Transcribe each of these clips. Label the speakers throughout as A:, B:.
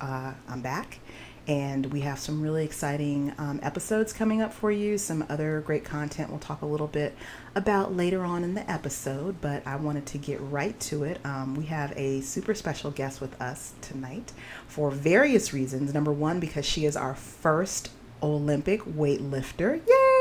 A: uh, I'm back and we have some really exciting um, episodes coming up for you. Some other great content we'll talk a little bit about later on in the episode, but I wanted to get right to it. Um, we have a super special guest with us tonight for various reasons. Number one, because she is our first Olympic weightlifter. Yay!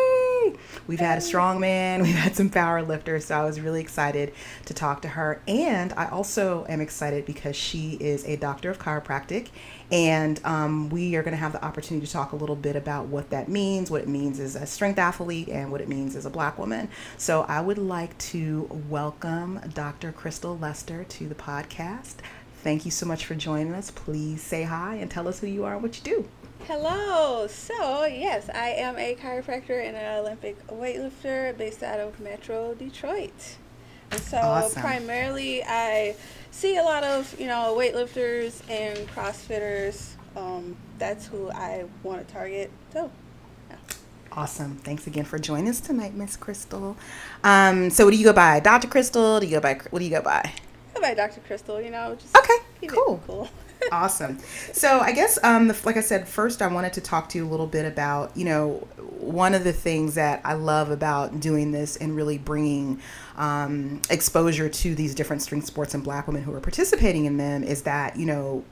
A: We've had a strongman, we've had some power lifters, so I was really excited to talk to her. And I also am excited because she is a doctor of chiropractic and um, we are going to have the opportunity to talk a little bit about what that means, what it means as a strength athlete, and what it means as a black woman. So I would like to welcome Dr. Crystal Lester to the podcast. Thank you so much for joining us. Please say hi and tell us who you are and what you do.
B: Hello. So, yes, I am a chiropractor and an Olympic weightlifter based out of Metro Detroit. And so, awesome. primarily, I see a lot of you know weightlifters and CrossFitters. Um, that's who I want to target. So.
A: Yeah. Awesome. Thanks again for joining us tonight, Miss Crystal. Um, so, what do you go by? Dr. Crystal? Do you go by, what do you go by? I
B: go by Dr. Crystal, you know.
A: Just okay, cool. Cool. awesome. So I guess, um, the, like I said, first I wanted to talk to you a little bit about, you know, one of the things that I love about doing this and really bringing um, exposure to these different strength sports and black women who are participating in them is that, you know,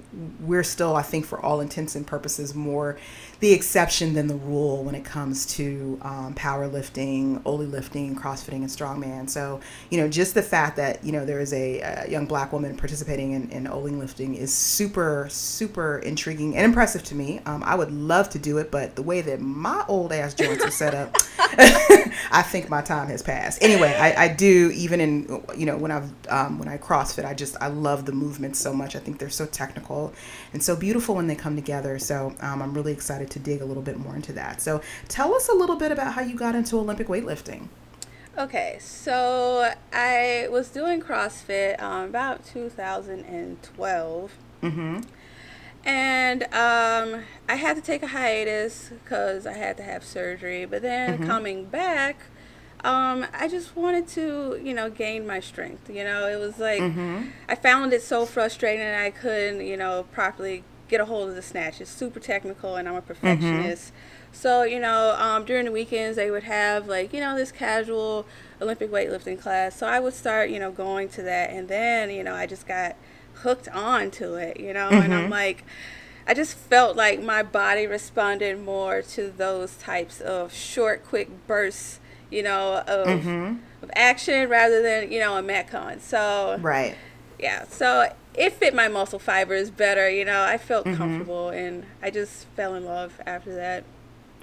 A: we're still, I think, for all intents and purposes, more the exception than the rule when it comes to um, powerlifting, oly lifting, crossfitting, and strongman. So, you know, just the fact that, you know, there is a, a young black woman participating in, in lifting is super, super intriguing and impressive to me. Um, I would love to do it, but the way that my old ass joints are set up, I think my time has passed. Anyway, I, I do, even in, you know, when I've, um, when I CrossFit, I just, I love the movements so much. I think they're so technical and so beautiful when they come together. So um, I'm really excited to dig a little bit more into that. So tell us a little bit about how you got into Olympic weightlifting.
B: Okay, so I was doing CrossFit um, about 2012. Mm-hmm. And um, I had to take a hiatus because I had to have surgery. But then mm-hmm. coming back, um, I just wanted to, you know, gain my strength. You know, it was like mm-hmm. I found it so frustrating I couldn't, you know, properly get a hold of the snatch. It's super technical, and I'm a mm-hmm. perfectionist. Mm-hmm. So, you know, um, during the weekends, they would have like, you know, this casual Olympic weightlifting class. So I would start, you know, going to that. And then, you know, I just got hooked on to it, you know, mm-hmm. and I'm mm-hmm. like, I just felt like my body responded more to those types of short, quick bursts, you know, of, mm-hmm. of action rather than, you know, a Metcon. So,
A: right.
B: Yeah. So it fit my muscle fibers better. You know, I felt mm-hmm. comfortable and I just fell in love after that.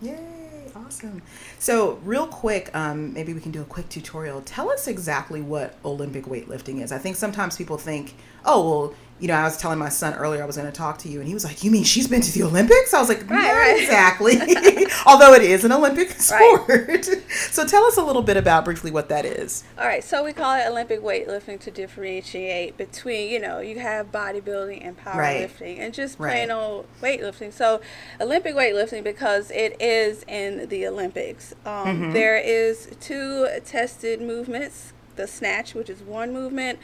A: Yay, awesome. So, real quick, um, maybe we can do a quick tutorial. Tell us exactly what Olympic weightlifting is. I think sometimes people think, oh, well, you know, I was telling my son earlier I was going to talk to you, and he was like, "You mean she's been to the Olympics?" I was like, right, "Not right. exactly," although it is an Olympic sport. Right. so tell us a little bit about briefly what that is.
B: All right, so we call it Olympic weightlifting to differentiate between, you know, you have bodybuilding and powerlifting, and just plain old weightlifting. So Olympic weightlifting because it is in the Olympics. Um, mm-hmm. there is two tested movements: the snatch, which is one movement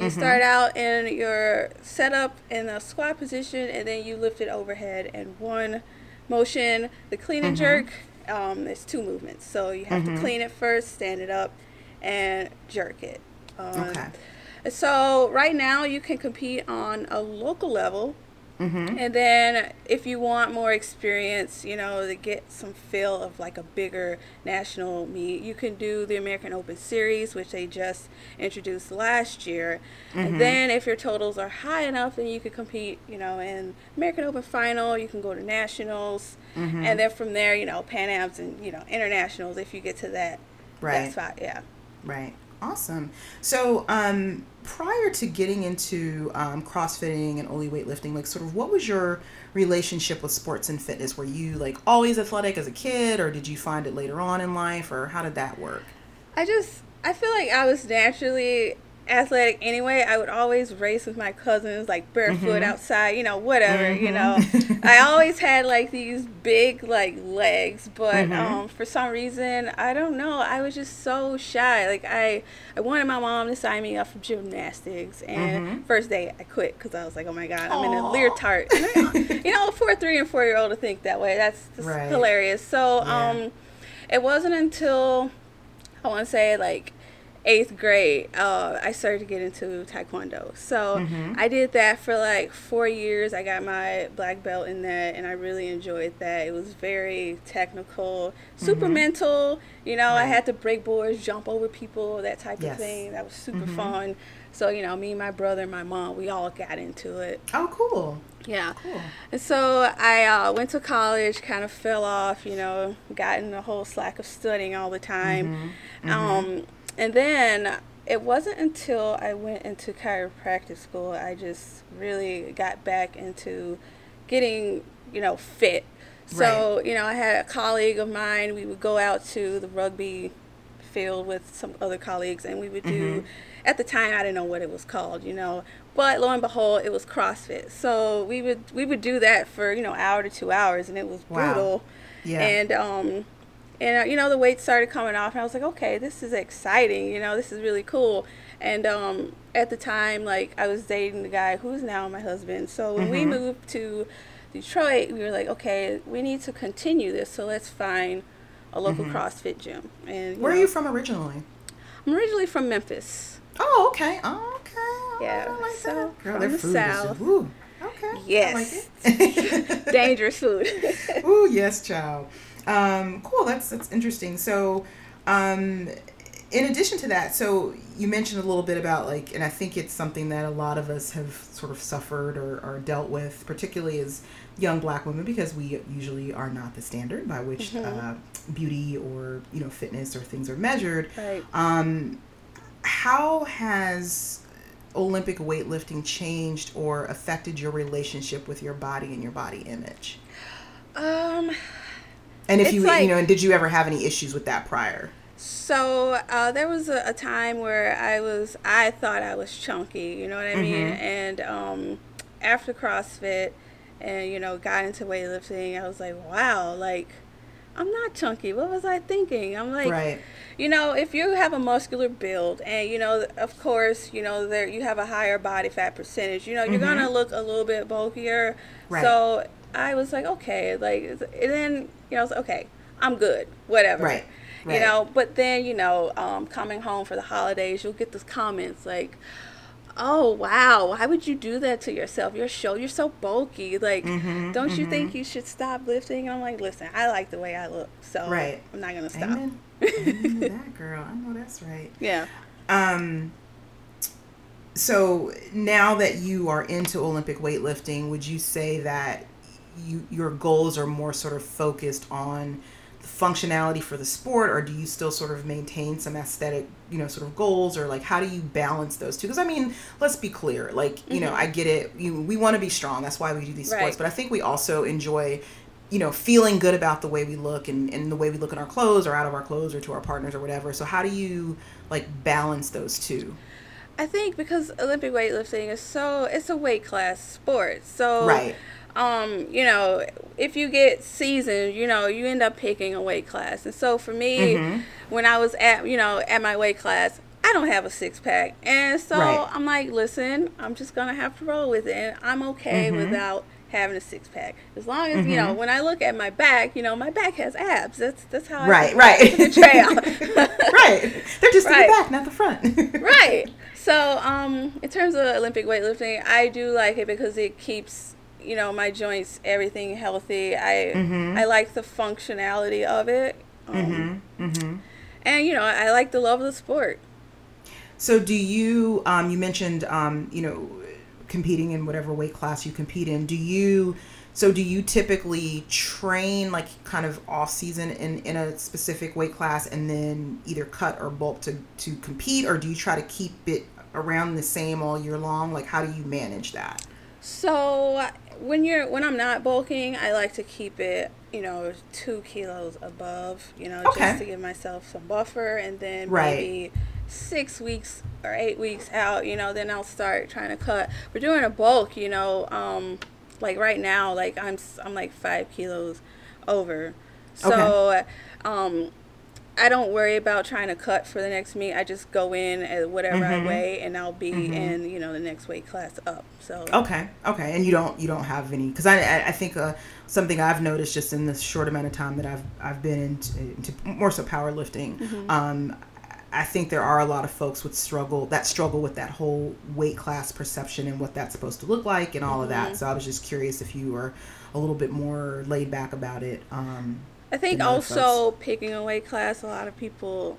B: you mm-hmm. start out in your setup in a squat position, and then you lift it overhead in one motion. The clean and mm-hmm. jerk, um, there's two movements. So you have mm-hmm. to clean it first, stand it up, and jerk it. Um, okay. So right now you can compete on a local level Mm-hmm. And then if you want more experience, you know, to get some feel of like a bigger national meet, you can do the American Open Series, which they just introduced last year. Mm-hmm. And then if your totals are high enough, then you can compete, you know, in American Open Final, you can go to nationals. Mm-hmm. And then from there, you know, Pan Am's and, you know, internationals if you get to that, right. that spot. Yeah.
A: Right. Awesome. So, um, prior to getting into um, CrossFitting and oly weightlifting, like, sort of, what was your relationship with sports and fitness? Were you like always athletic as a kid, or did you find it later on in life, or how did that work?
B: I just, I feel like I was naturally athletic anyway. I would always race with my cousins, like barefoot mm-hmm. outside, you know, whatever, mm-hmm. you know. I always had like these big like legs, but mm-hmm. um, for some reason, I don't know, I was just so shy. Like I, I wanted my mom to sign me up for gymnastics, and mm-hmm. first day I quit because I was like, oh my god, I'm Aww. in a leotard. you know, for a three and four year old to think that way, that's, that's right. hilarious. So, yeah. um, it wasn't until I want to say like eighth grade, uh, I started to get into Taekwondo. So mm-hmm. I did that for like four years. I got my black belt in that, and I really enjoyed that. It was very technical, super mm-hmm. mental. You know, right. I had to break boards, jump over people, that type yes. of thing. That was super mm-hmm. fun. So you know, me, my brother, my mom, we all got into it.
A: Oh, cool.
B: Yeah. Cool. And so I uh, went to college, kind of fell off, you know, got in the whole slack of studying all the time. Mm-hmm. Mm-hmm. Um, and then it wasn't until I went into chiropractic school I just really got back into getting, you know, fit. So, right. you know, I had a colleague of mine, we would go out to the rugby field with some other colleagues and we would do mm-hmm. at the time I didn't know what it was called, you know. But lo and behold, it was CrossFit. So we would we would do that for, you know, hour to two hours and it was brutal. Wow. Yeah. And um and uh, you know the weight started coming off and i was like okay this is exciting you know this is really cool. And um, at the time like i was dating the guy who's now my husband. So when mm-hmm. we moved to detroit we were like okay we need to continue this so let's find a local mm-hmm. crossfit gym. And
A: where know, are you from originally?
B: I'm originally from memphis.
A: Oh okay. Oh, okay.
B: Yeah like so
A: Girl, from the south.
B: is, okay. Yes. like dangerous food.
A: Ooh yes child um, cool. That's that's interesting. So, um, in addition to that, so you mentioned a little bit about like, and I think it's something that a lot of us have sort of suffered or, or dealt with, particularly as young Black women, because we usually are not the standard by which mm-hmm. uh, beauty or you know fitness or things are measured.
B: Right.
A: Um, how has Olympic weightlifting changed or affected your relationship with your body and your body image?
B: Um,
A: and if it's you, like, you know, and did you ever have any issues with that prior?
B: So uh, there was a, a, time where I was, I thought I was chunky, you know what I mm-hmm. mean? And um, after CrossFit, and you know, got into weightlifting, I was like, wow, like I'm not chunky. What was I thinking? I'm like,
A: right.
B: you know, if you have a muscular build, and you know, of course, you know, there you have a higher body fat percentage. You know, you're mm-hmm. gonna look a little bit bulkier. Right. So I was like, okay, like, and then you know, I was like, okay, I'm good, whatever.
A: Right. Right.
B: You know, but then you know, um, coming home for the holidays, you'll get those comments like, "Oh wow, why would you do that to yourself? Your show, you're so bulky. Like, mm-hmm, don't mm-hmm. you think you should stop lifting?" And I'm like, "Listen, I like the way I look, so
A: right.
B: I'm not gonna stop."
A: Amen. Amen that girl, I know that's right.
B: Yeah.
A: Um. So now that you are into Olympic weightlifting, would you say that you your goals are more sort of focused on the functionality for the sport or do you still sort of maintain some aesthetic you know sort of goals or like how do you balance those two because i mean let's be clear like you mm-hmm. know i get it you, we want to be strong that's why we do these sports right. but i think we also enjoy you know feeling good about the way we look and, and the way we look in our clothes or out of our clothes or to our partners or whatever so how do you like balance those two
B: i think because olympic weightlifting is so it's a weight class sport so
A: right
B: um, you know, if you get seasoned, you know, you end up picking a weight class. And so for me, mm-hmm. when I was at, you know, at my weight class, I don't have a six pack. And so right. I'm like, listen, I'm just going to have to roll with it. And I'm okay mm-hmm. without having a six pack. As long as, mm-hmm. you know, when I look at my back, you know, my back has abs. That's that's how
A: right, I right.
B: the trail.
A: right. They're just right. in the back, not the front.
B: right. So, um, in terms of Olympic weightlifting, I do like it because it keeps you know my joints everything healthy i mm-hmm. i like the functionality of it
A: um, mm-hmm. Mm-hmm.
B: and you know i like the love of the sport
A: so do you um, you mentioned um, you know competing in whatever weight class you compete in do you so do you typically train like kind of off season in, in a specific weight class and then either cut or bulk to, to compete or do you try to keep it around the same all year long like how do you manage that
B: so when you're when I'm not bulking, I like to keep it, you know, two kilos above, you know, okay. just to give myself some buffer, and then right. maybe six weeks or eight weeks out, you know, then I'll start trying to cut. We're doing a bulk, you know, um, like right now, like I'm I'm like five kilos over, so okay. um, I don't worry about trying to cut for the next meet. I just go in at whatever mm-hmm. I weigh, and I'll be mm-hmm. in you know the next weight class up. So
A: okay, okay, and you don't you don't have any because I I think uh, something I've noticed just in this short amount of time that I've I've been into, into more so powerlifting. Mm-hmm. Um, I think there are a lot of folks with struggle that struggle with that whole weight class perception and what that's supposed to look like and all of that. Mm-hmm. So I was just curious if you were a little bit more laid back about it. Um,
B: I think also folks. picking a weight class, a lot of people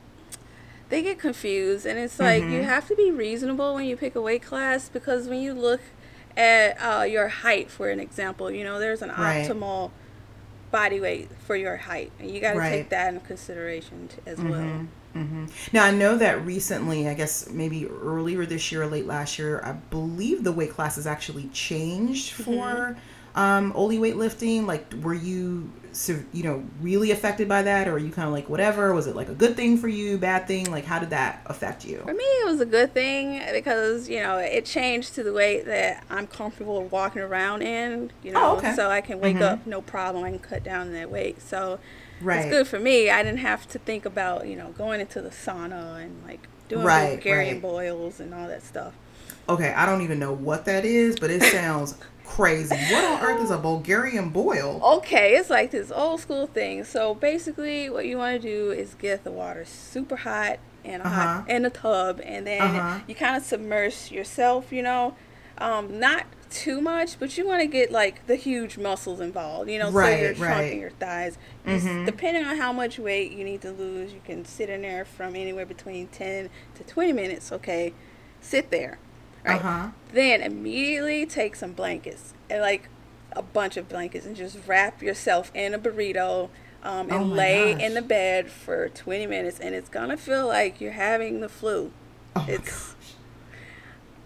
B: they get confused, and it's like mm-hmm. you have to be reasonable when you pick a weight class because when you look at uh, your height, for an example, you know there's an right. optimal body weight for your height, and you got to right. take that into consideration t- as mm-hmm. well.
A: Mm-hmm. Now I know that recently, I guess maybe earlier this year or late last year, I believe the weight classes actually changed mm-hmm. for um, Oly weightlifting? Like, were you, you know, really affected by that, or are you kind of like whatever? Was it like a good thing for you, bad thing? Like, how did that affect you?
B: For me, it was a good thing because you know it changed to the weight that I'm comfortable walking around in. You know, oh, okay. so I can wake mm-hmm. up no problem. I can cut down that weight. So right. it's good for me. I didn't have to think about you know going into the sauna and like doing right, Bulgarian right. boils and all that stuff.
A: Okay, I don't even know what that is, but it sounds crazy. What on earth is a Bulgarian boil?
B: Okay, it's like this old school thing. So basically, what you want to do is get the water super hot in a uh-huh. hot in a tub, and then uh-huh. you kind of submerge yourself. You know, um, not too much, but you want to get like the huge muscles involved. You know, right, so your trunk right. and your thighs. Mm-hmm. Depending on how much weight you need to lose, you can sit in there from anywhere between ten to twenty minutes. Okay, sit there Right. Uh-huh. Then immediately take some blankets and like a bunch of blankets and just wrap yourself in a burrito um, and oh lay gosh. in the bed for 20 minutes and it's gonna feel like you're having the flu. Oh it's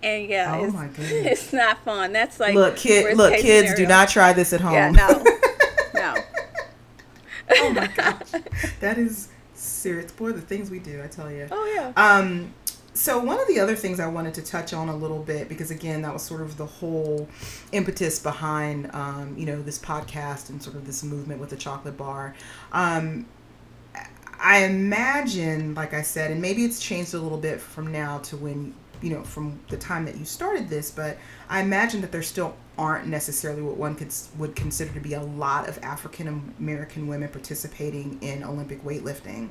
B: and yeah, oh it's, it's not fun. That's like
A: look, kid, look, kids, scenario. do not try this at home. Yeah, no, no. oh my gosh, that is serious. Boy, the things we do, I tell you.
B: Oh yeah.
A: Um, so one of the other things I wanted to touch on a little bit because again that was sort of the whole impetus behind um, you know this podcast and sort of this movement with the chocolate bar. Um, I imagine, like I said, and maybe it's changed a little bit from now to when you know from the time that you started this, but I imagine that there still aren't necessarily what one could would consider to be a lot of African American women participating in Olympic weightlifting.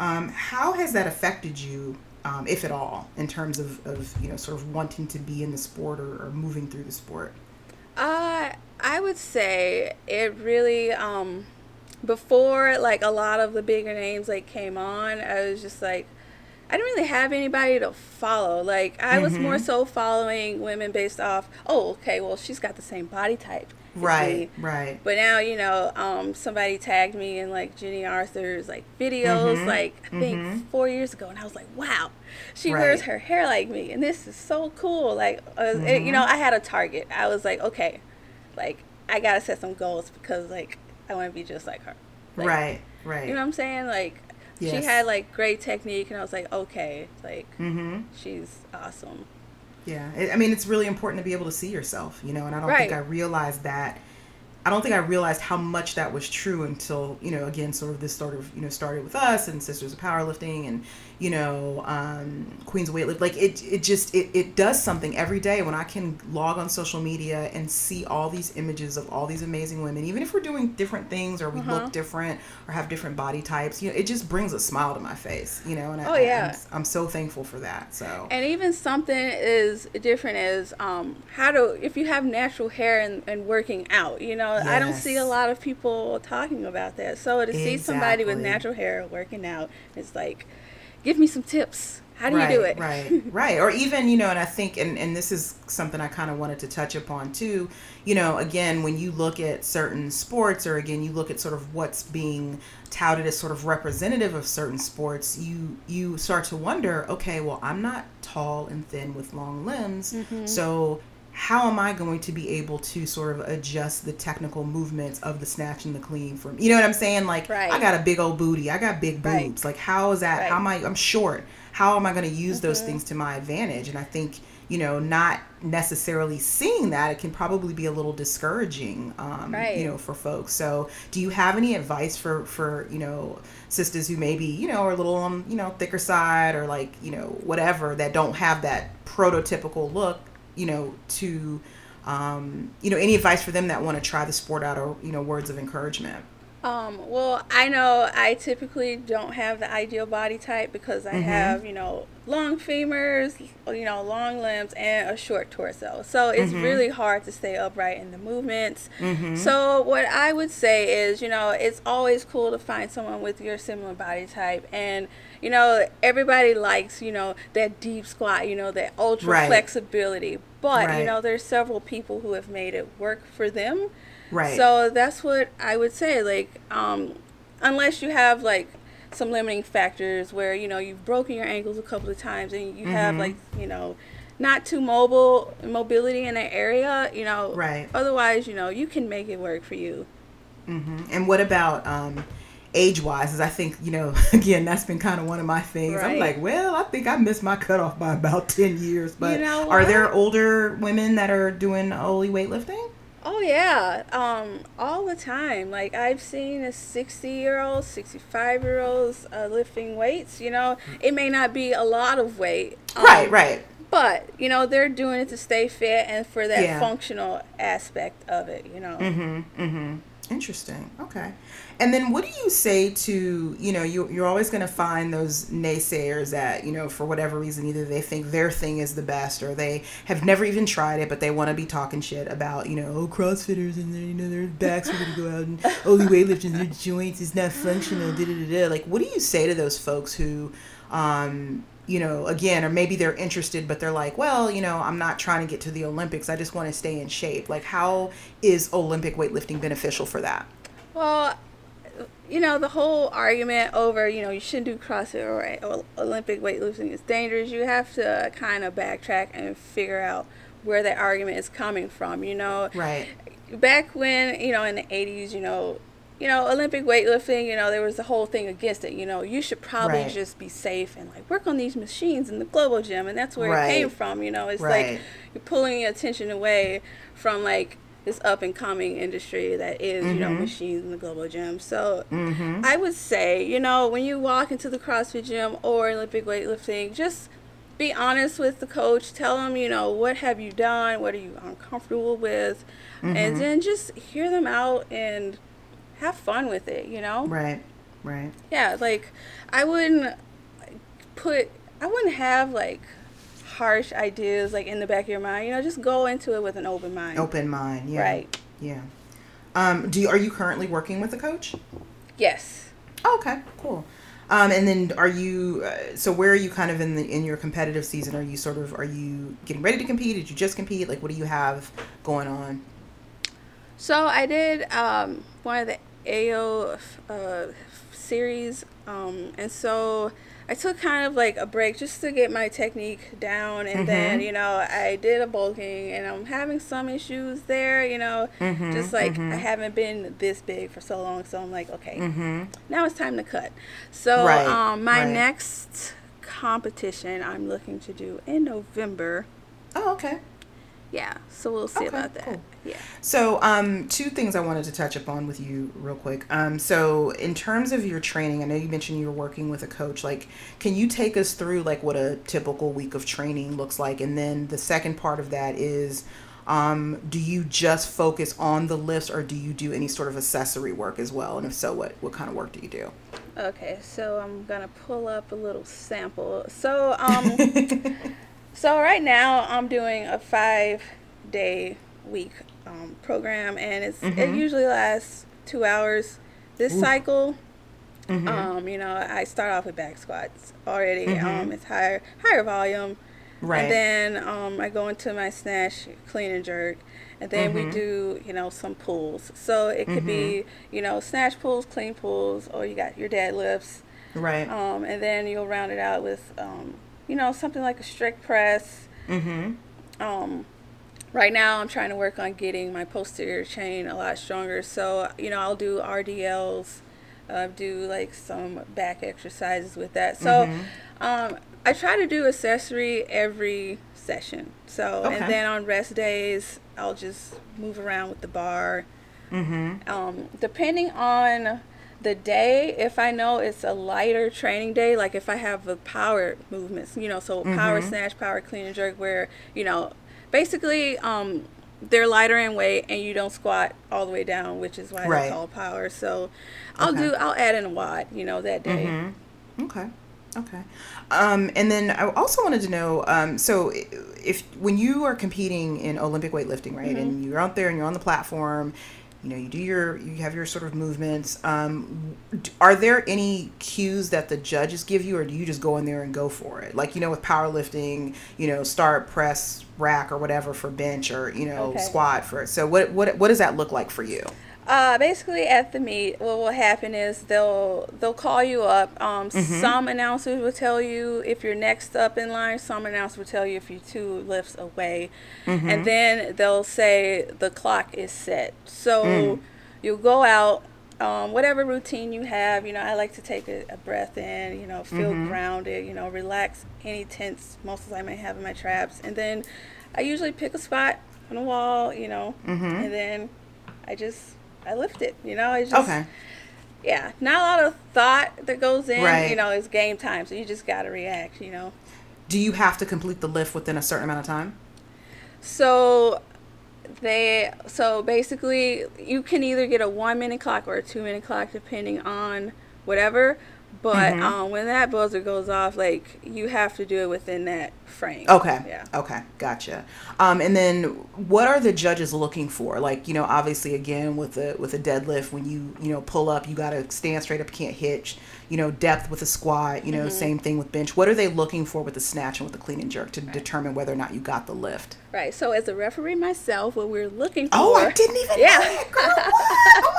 A: Um, how has that affected you um, if at all, in terms of, of you know sort of wanting to be in the sport or, or moving through the sport?
B: Uh, I would say it really um, before like a lot of the bigger names like came on. I was just like, I didn't really have anybody to follow. Like I mm-hmm. was more mm-hmm. so following women based off, oh, okay, well she's got the same body type.
A: Right, right.
B: But now, you know, um, somebody tagged me in like Jenny Arthur's like videos, mm-hmm. like I think mm-hmm. four years ago, and I was like, wow, she right. wears her hair like me, and this is so cool. Like, uh, mm-hmm. it, you know, I had a target. I was like, okay, like I gotta set some goals because like I want to be just like her.
A: Like, right, right.
B: You know what I'm saying? Like, yes. she had like great technique, and I was like, okay, like mm-hmm. she's awesome.
A: Yeah, I mean, it's really important to be able to see yourself, you know, and I don't right. think I realized that I don't think I realized how much that was true until, you know, again, sort of this sort of, you know, started with us and Sisters of Powerlifting and, you know, um, Queens Weightlift. Like it, it just, it, it does something every day when I can log on social media and see all these images of all these amazing women, even if we're doing different things or we uh-huh. look different or have different body types, you know, it just brings a smile to my face, you know, and
B: oh, I, yeah.
A: I'm, I'm so thankful for that. So,
B: and even something is different as, um, how to, if you have natural hair and, and working out, you know, Yes. I don't see a lot of people talking about that. So to exactly. see somebody with natural hair working out, it's like, give me some tips. How do
A: right,
B: you do it?
A: right, right. Or even, you know, and I think, and, and this is something I kind of wanted to touch upon too. You know, again, when you look at certain sports, or again, you look at sort of what's being touted as sort of representative of certain sports, you you start to wonder, okay, well, I'm not tall and thin with long limbs, mm-hmm. so how am I going to be able to sort of adjust the technical movements of the snatch and the clean from you know what I'm saying? Like right. I got a big old booty, I got big boobs. Right. Like how is that? Right. How am I? I'm short. How am I going to use mm-hmm. those things to my advantage? And I think you know not necessarily seeing that it can probably be a little discouraging um, right. you know for folks so do you have any advice for for you know sisters who maybe you know are a little on you know thicker side or like you know whatever that don't have that prototypical look you know, to, um, you know, any advice for them that want to try the sport out or, you know, words of encouragement?
B: Um, well, I know I typically don't have the ideal body type because I mm-hmm. have, you know, long femurs, you know, long limbs, and a short torso. So it's mm-hmm. really hard to stay upright in the movements. Mm-hmm. So what I would say is, you know, it's always cool to find someone with your similar body type. And, you know, everybody likes, you know, that deep squat, you know, that ultra right. flexibility. But, right. you know, there's several people who have made it work for them. Right. So that's what I would say. Like, um, unless you have like some limiting factors where you know you've broken your ankles a couple of times and you mm-hmm. have like you know not too mobile mobility in an area, you know. Right. Otherwise, you know, you can make it work for you.
A: Mm-hmm. And what about um, age wise? As I think, you know, again, that's been kind of one of my things. Right. I'm like, well, I think I missed my cutoff by about 10 years. But you know are there older women that are doing oly weightlifting?
B: Oh yeah, um, all the time. Like I've seen a sixty-year-old, sixty-five-year-olds uh, lifting weights. You know, it may not be a lot of weight.
A: Um, right, right.
B: But you know, they're doing it to stay fit and for that yeah. functional aspect of it. You know.
A: Mm-hmm. Mm-hmm. Interesting. Okay. And then what do you say to, you know, you, you're always going to find those naysayers that, you know, for whatever reason, either they think their thing is the best or they have never even tried it, but they want to be talking shit about, you know, oh, CrossFitters and, their, you know, their backs are going to go out and oly weightlifting, their joints is not functional, da da da Like, what do you say to those folks who, um, you know, again, or maybe they're interested, but they're like, well, you know, I'm not trying to get to the Olympics. I just want to stay in shape. Like, how is Olympic weightlifting beneficial for that?
B: Well, you know, the whole argument over, you know, you shouldn't do CrossFit or Olympic weightlifting is dangerous. You have to kind of backtrack and figure out where that argument is coming from, you know.
A: Right.
B: Back when, you know, in the 80s, you know, you know, Olympic weightlifting, you know, there was the whole thing against it. You know, you should probably right. just be safe and like work on these machines in the globo gym. And that's where right. it came from. You know, it's right. like you're pulling your attention away from like this up and coming industry that is, mm-hmm. you know, mm-hmm. machines in the globo gym. So mm-hmm. I would say, you know, when you walk into the CrossFit gym or Olympic weightlifting, just be honest with the coach. Tell them, you know, what have you done? What are you uncomfortable with? Mm-hmm. And then just hear them out and have fun with it, you know?
A: Right, right.
B: Yeah, like I wouldn't put, I wouldn't have like harsh ideas like in the back of your mind. You know, just go into it with an open mind.
A: Open mind, yeah. Right. Yeah. Um, do you, are you currently working with a coach?
B: Yes.
A: Oh, okay, cool. Um, and then are you uh, so where are you kind of in the in your competitive season? Are you sort of are you getting ready to compete? Did you just compete? Like what do you have going on?
B: So I did um, one of the AO uh, series, um, and so I took kind of like a break just to get my technique down, and mm-hmm. then you know I did a bulking, and I'm having some issues there. You know, mm-hmm, just like mm-hmm. I haven't been this big for so long, so I'm like, okay, mm-hmm. now it's time to cut. So right, um, my right. next competition I'm looking to do in November.
A: Oh, okay
B: yeah so we'll see okay, about that. cool. yeah.
A: So um two things i wanted to touch upon with you real quick. Um so in terms of your training i know you mentioned you were working with a coach like can you take us through like what a typical week of training looks like? And then the second part of that is um, do you just focus on the lifts or do you do any sort of accessory work as well? And if so what what kind of work do you do?
B: Okay so i'm gonna pull up a little sample. So um So right now I'm doing a five day week um, program, and it's mm-hmm. it usually lasts two hours. This Ooh. cycle, mm-hmm. um, you know, I start off with back squats already. Mm-hmm. Um, it's higher higher volume, right? And then um, I go into my snatch, clean and jerk, and then we mm-hmm. do you know some pulls. So it could be mm-hmm. you know snatch pulls, clean pulls, or you got your deadlifts,
A: right?
B: Um, and then you'll round it out with um, you know, something like a strict press. Mm-hmm. Um, right now I'm trying to work on getting my posterior chain a lot stronger. So, you know, I'll do RDLs, uh, do like some back exercises with that. So, mm-hmm. um, I try to do accessory every session. So, okay. and then on rest days, I'll just move around with the bar. Mm-hmm. Um, depending on the day, if I know it's a lighter training day, like if I have the power movements, you know, so mm-hmm. power snatch, power clean and jerk, where, you know, basically um, they're lighter in weight and you don't squat all the way down, which is why right. they're called power. So I'll okay. do, I'll add in a WOD, you know, that day.
A: Mm-hmm. Okay. Okay. Um, and then I also wanted to know um, so if when you are competing in Olympic weightlifting, right, mm-hmm. and you're out there and you're on the platform you know you do your you have your sort of movements. Um, are there any cues that the judges give you or do you just go in there and go for it? Like you know with powerlifting you know start press rack or whatever for bench or you know okay. squat for so what what what does that look like for you
B: uh, basically, at the meet, what will happen is they'll they'll call you up. Um, mm-hmm. Some announcers will tell you if you're next up in line. Some announcers will tell you if you're two lifts away, mm-hmm. and then they'll say the clock is set. So mm. you'll go out. Um, whatever routine you have, you know, I like to take a, a breath in, you know, feel mm-hmm. grounded, you know, relax any tense muscles I may have in my traps, and then I usually pick a spot on the wall, you know, mm-hmm. and then I just I lift it. You know, it's just okay. Yeah, not a lot of thought that goes in. Right. You know, it's game time, so you just got to react. You know.
A: Do you have to complete the lift within a certain amount of time?
B: So they so basically you can either get a one minute clock or a two minute clock depending on whatever but mm-hmm. um, when that buzzer goes off, like you have to do it within that frame.
A: Okay. Yeah. Okay. Gotcha. Um, and then what are the judges looking for? Like you know, obviously, again with a with a deadlift, when you you know pull up, you got to stand straight up, can't hitch. You know, depth with a squat. You know, mm-hmm. same thing with bench. What are they looking for with the snatch and with the clean and jerk to right. determine whether or not you got the lift?
B: Right. So as a referee myself, what we're looking for.
A: Oh, I didn't even. Yeah. Girl. oh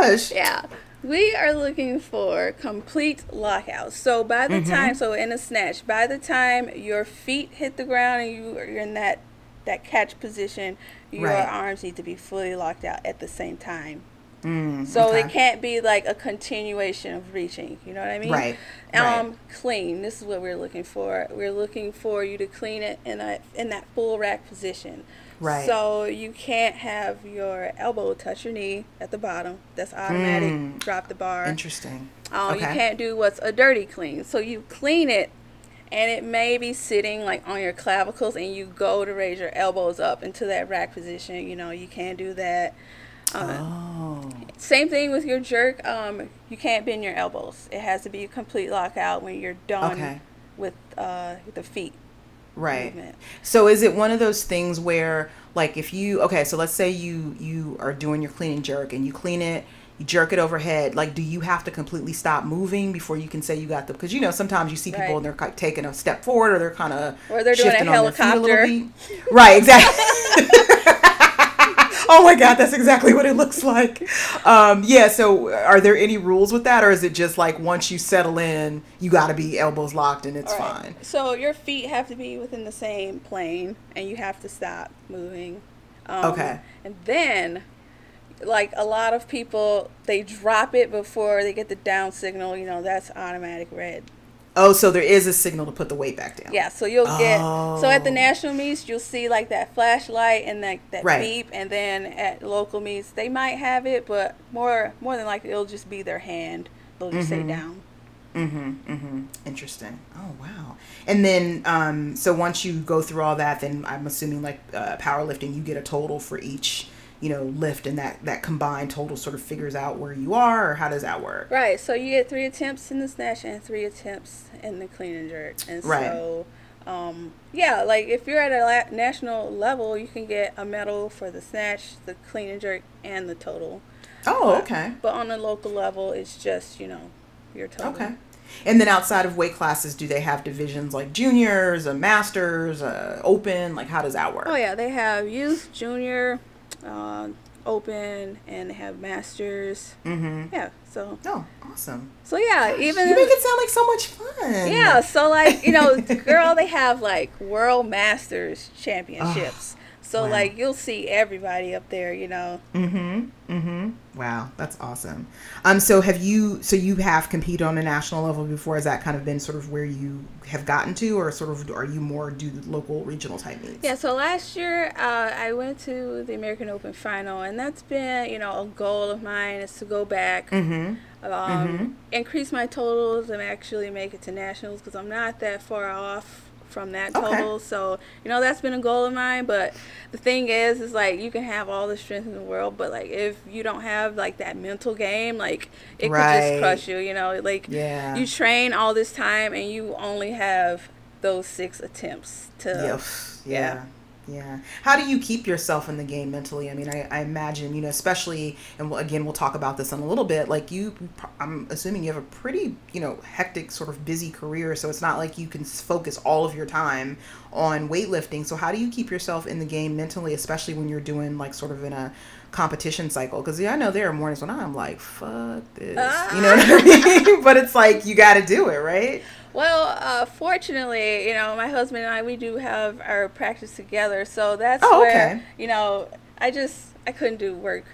A: my gosh.
B: Yeah. We are looking for complete lockouts. So by the mm-hmm. time, so in a snatch, by the time your feet hit the ground and you are in that that catch position, your right. arms need to be fully locked out at the same time. Mm, so okay. it can't be like a continuation of reaching. You know what I mean?
A: Right.
B: Um,
A: right.
B: clean. This is what we're looking for. We're looking for you to clean it in a in that full rack position. Right. So you can't have your elbow touch your knee at the bottom. That's automatic. Mm. Drop the bar.
A: Interesting.
B: Um, okay. You can't do what's a dirty clean. So you clean it, and it may be sitting like on your clavicles, and you go to raise your elbows up into that rack position. You know, you can't do that. Uh, oh. Same thing with your jerk. Um, you can't bend your elbows. It has to be a complete lockout when you're done okay. with uh, the feet
A: right movement. so is it one of those things where like if you okay so let's say you you are doing your clean and jerk and you clean it you jerk it overhead like do you have to completely stop moving before you can say you got the because you know sometimes you see people right. and they're like taking a step forward or they're kind of
B: or they're doing a helicopter a
A: right exactly oh my god, that's exactly what it looks like. Um, yeah. So, are there any rules with that, or is it just like once you settle in, you got to be elbows locked and it's right. fine?
B: So your feet have to be within the same plane, and you have to stop moving.
A: Um, okay.
B: And then, like a lot of people, they drop it before they get the down signal. You know, that's automatic red.
A: Oh, so there is a signal to put the weight back down.
B: Yeah, so you'll get oh. so at the oh. national meets you'll see like that flashlight and that that right. beep, and then at local meets they might have it, but more more than likely it'll just be their hand. They'll just mm-hmm. say down.
A: Mm-hmm. Mm-hmm. Interesting. Oh wow. And then, um, so once you go through all that, then I'm assuming like uh, powerlifting, you get a total for each you know lift and that that combined total sort of figures out where you are or how does that work
B: right so you get three attempts in the snatch and three attempts in the clean and jerk and right. so um, yeah like if you're at a la- national level you can get a medal for the snatch the clean and jerk and the total
A: oh okay
B: but on the local level it's just you know your total
A: okay and then outside of weight classes, do they have divisions like juniors, a masters, a open? Like how does that work?
B: Oh yeah, they have youth, junior, uh, open and they have masters. Mm-hmm. Yeah, so.
A: Oh, awesome.
B: So yeah, Gosh, even
A: you make it sound like so much fun.
B: Yeah, so like you know, girl, they have like world masters championships. So wow. like you'll see everybody up there, you know.
A: Mhm. Mhm. Wow, that's awesome. Um so have you so you have competed on a national level before has that kind of been sort of where you have gotten to or sort of are you more do local regional type meets?
B: Yeah, so last year uh, I went to the American Open final and that's been, you know, a goal of mine is to go back.
A: Mhm. Um,
B: mm-hmm. increase my totals and actually make it to nationals because I'm not that far off from that total. Okay. So, you know, that's been a goal of mine. But the thing is, is like you can have all the strength in the world, but like if you don't have like that mental game, like it right. could just crush you, you know? Like
A: yeah.
B: you train all this time and you only have those six attempts to.
A: yeah. yeah. Yeah. How do you keep yourself in the game mentally? I mean, I, I imagine, you know, especially, and we'll, again, we'll talk about this in a little bit. Like, you, I'm assuming you have a pretty, you know, hectic, sort of busy career. So it's not like you can focus all of your time on weightlifting. So, how do you keep yourself in the game mentally, especially when you're doing, like, sort of in a competition cycle? Because, yeah, I know there are mornings when I'm like, fuck this. You know what I ah. mean? but it's like, you got to do it, right?
B: Well, uh, fortunately, you know, my husband and I, we do have our practice together. So that's
A: oh,
B: where,
A: okay.
B: you know, I just, I couldn't do work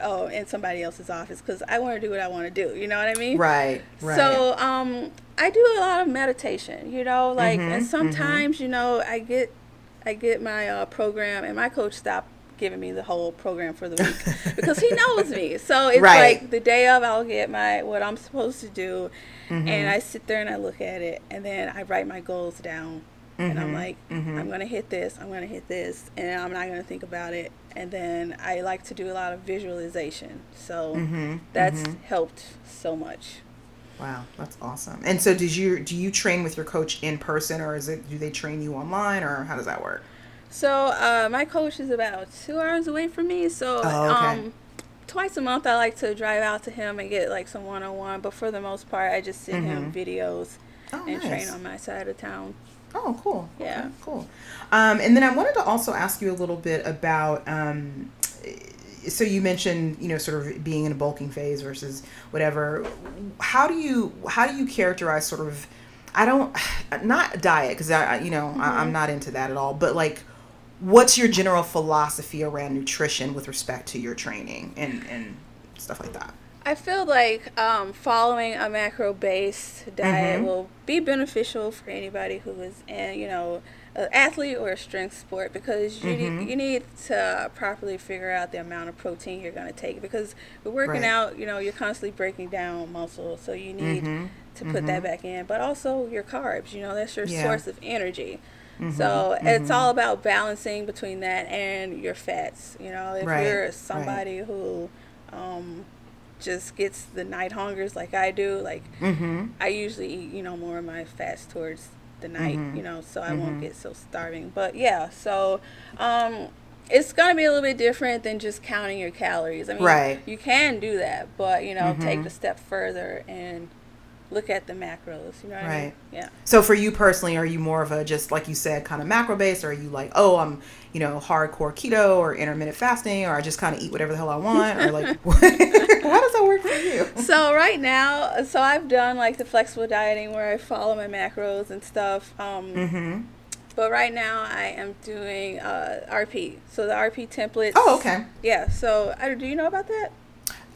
B: oh, in somebody else's office because I want to do what I want to do. You know what I mean?
A: Right, right.
B: So um, I do a lot of meditation, you know, like, mm-hmm, and sometimes, mm-hmm. you know, I get, I get my uh, program and my coach stopped giving me the whole program for the week because he knows me. So it's right. like the day of, I'll get my what I'm supposed to do, mm-hmm. and I sit there and I look at it, and then I write my goals down, mm-hmm. and I'm mm-hmm. like, mm-hmm. I'm gonna hit this, I'm gonna hit this, and I'm not gonna think about it. And then I like to do a lot of visualization, so
A: mm-hmm.
B: that's
A: mm-hmm.
B: helped so much.
A: Wow, that's awesome. And so, did you do you train with your coach in person, or is it do they train you online, or how does that work?
B: So uh, my coach is about two hours away from me, so
A: oh, okay. um,
B: twice a month I like to drive out to him and get like some one on one. But for the most part, I just send mm-hmm. him videos
A: oh,
B: and
A: nice.
B: train on my side of town.
A: Oh, cool.
B: Yeah,
A: okay, cool. Um, and then I wanted to also ask you a little bit about. Um, so you mentioned you know sort of being in a bulking phase versus whatever. How do you how do you characterize sort of? I don't not diet because I you know mm-hmm. I, I'm not into that at all. But like what's your general philosophy around nutrition with respect to your training and, and stuff like that?
B: I feel like um, following a macro based diet mm-hmm. will be beneficial for anybody who is in, you know, an athlete or a strength sport because you mm-hmm. need, you need to properly figure out the amount of protein you're going to take because we're working right. out, you know, you're constantly breaking down muscle, so you need mm-hmm. to put that mm-hmm. back in, but also your carbs, you know, that's your yeah. source of energy. Mm-hmm, so mm-hmm. it's all about balancing between that and your fats. You know, if right, you're somebody right. who um, just gets the night hungers like I do, like
A: mm-hmm.
B: I usually eat, you know, more of my fats towards the night, mm-hmm. you know, so I won't mm-hmm. get so starving. But yeah, so um, it's gonna be a little bit different than just counting your calories. I mean,
A: right.
B: you can do that, but you know, take
A: mm-hmm.
B: a step further and look at the macros. You know what right. I mean? Yeah.
A: So for you personally, are you more of a just like you said, kind of macro based, or are you like, oh, I'm you know hardcore keto or intermittent fasting, or I just kind of eat whatever the hell I want, or like, how does that work for you?
B: So right now, so I've done like the flexible dieting where I follow my macros and stuff. Um,
A: mm-hmm.
B: But right now I am doing uh, RP. So the RP templates.
A: Oh, okay.
B: Yeah. So I, do you know about that?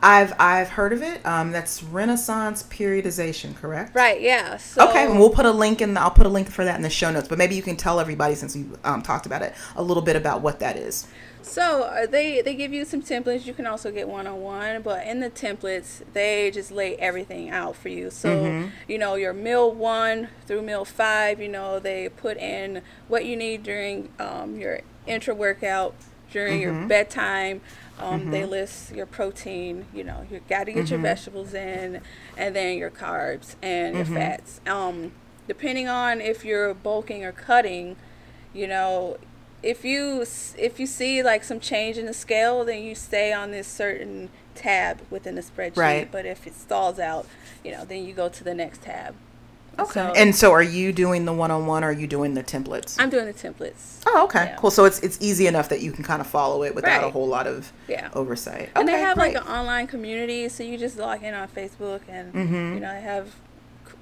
A: I've I've heard of it. Um, that's Renaissance periodization, correct?
B: Right. Yeah. So,
A: okay, and we'll put a link in. The, I'll put a link for that in the show notes. But maybe you can tell everybody since we um, talked about it a little bit about what that is.
B: So uh, they they give you some templates. You can also get one on one, but in the templates they just lay everything out for you. So
A: mm-hmm.
B: you know your meal one through meal five. You know they put in what you need during um, your intra workout, during mm-hmm. your bedtime. Um, mm-hmm. They list your protein. You know, you got to get your mm-hmm. vegetables in, and then your carbs and your mm-hmm. fats. Um, depending on if you're bulking or cutting, you know, if you if you see like some change in the scale, then you stay on this certain tab within the spreadsheet.
A: Right.
B: But if it stalls out, you know, then you go to the next tab.
A: Okay. So, and so, are you doing the one-on-one, or are you doing the templates?
B: I'm doing the templates.
A: Oh, okay, yeah. cool. So it's it's easy enough that you can kind of follow it without right. a whole lot of
B: yeah.
A: oversight.
B: And they have
A: great.
B: like an online community, so you just log in on Facebook, and
A: mm-hmm.
B: you know, they have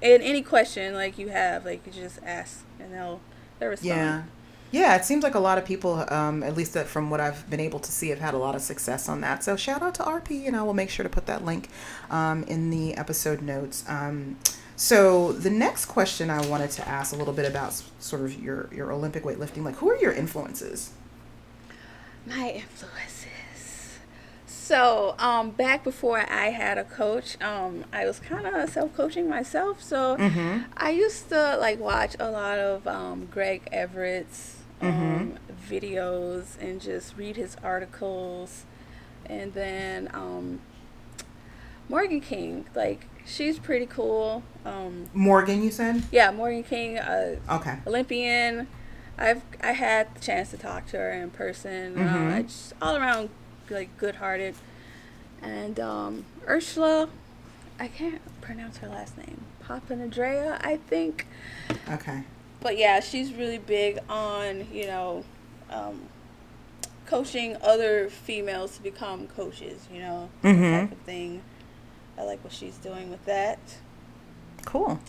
B: and any question like you have, like you just ask, and they'll they'll respond.
A: Yeah. Yeah, it seems like a lot of people, um, at least that from what I've been able to see, have had a lot of success on that. So shout out to RP, and I will make sure to put that link um, in the episode notes. Um, so the next question I wanted to ask a little bit about sort of your your Olympic weightlifting. Like, who are your influences?
B: My influences. So, um, back before I had a coach, um, I was kind of self-coaching myself. So, mm-hmm. I used to like watch a lot of um, Greg Everett's mm-hmm. Um, videos and just read his articles, and then um, Morgan King. Like, she's pretty cool. Um,
A: Morgan, you said?
B: Yeah, Morgan King. Uh,
A: okay.
B: Olympian. I've I had the chance to talk to her in person. Mm-hmm. Uh, just all around like good-hearted. And um, Ursula, I can't pronounce her last name. Papanadrea, I think.
A: Okay.
B: But yeah, she's really big on you know, um, coaching other females to become coaches. You know, mm-hmm. type of thing. I like what she's doing with that.
A: Cool.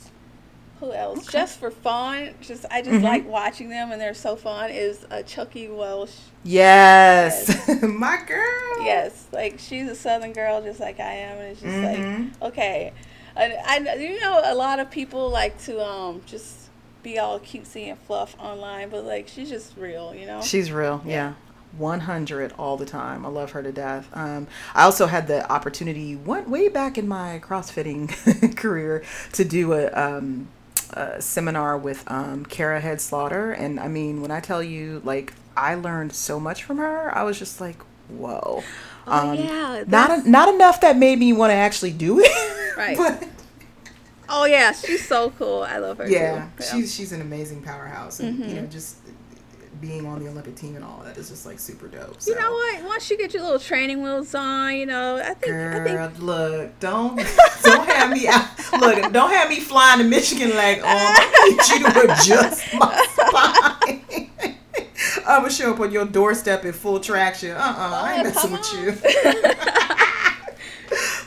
B: Who else? Okay. Just for fun, just I just mm-hmm. like watching them, and they're so fun. Is uh, Chucky Welsh?
A: Yes, yes. my girl.
B: Yes, like she's a Southern girl, just like I am, and it's just mm-hmm. like okay. I, I you know a lot of people like to um just be all cutesy and fluff online, but like she's just real, you know.
A: She's real, yeah. Yeah. 100 all the time. I love her to death. Um, I also had the opportunity, went way back in my CrossFitting career, to do a um, a seminar with um, Kara Head Slaughter, and I mean, when I tell you, like, I learned so much from her. I was just like, whoa.
B: Oh, um, yeah,
A: not not enough that made me want to actually do it.
B: Right. but, oh yeah, she's so cool. I love her.
A: Yeah, yeah. she's she's an amazing powerhouse, and mm-hmm. you know, just being on the Olympic team and all that is just like super dope. So.
B: You know what? Once you get your little training wheels on, you know, I think.
A: Girl,
B: I think...
A: look, don't don't have me out. Look, don't have me flying to Michigan like, oh, I need you to adjust my spine. I'm gonna show up on your doorstep in full traction. Uh uh-uh, uh I ain't messing with you.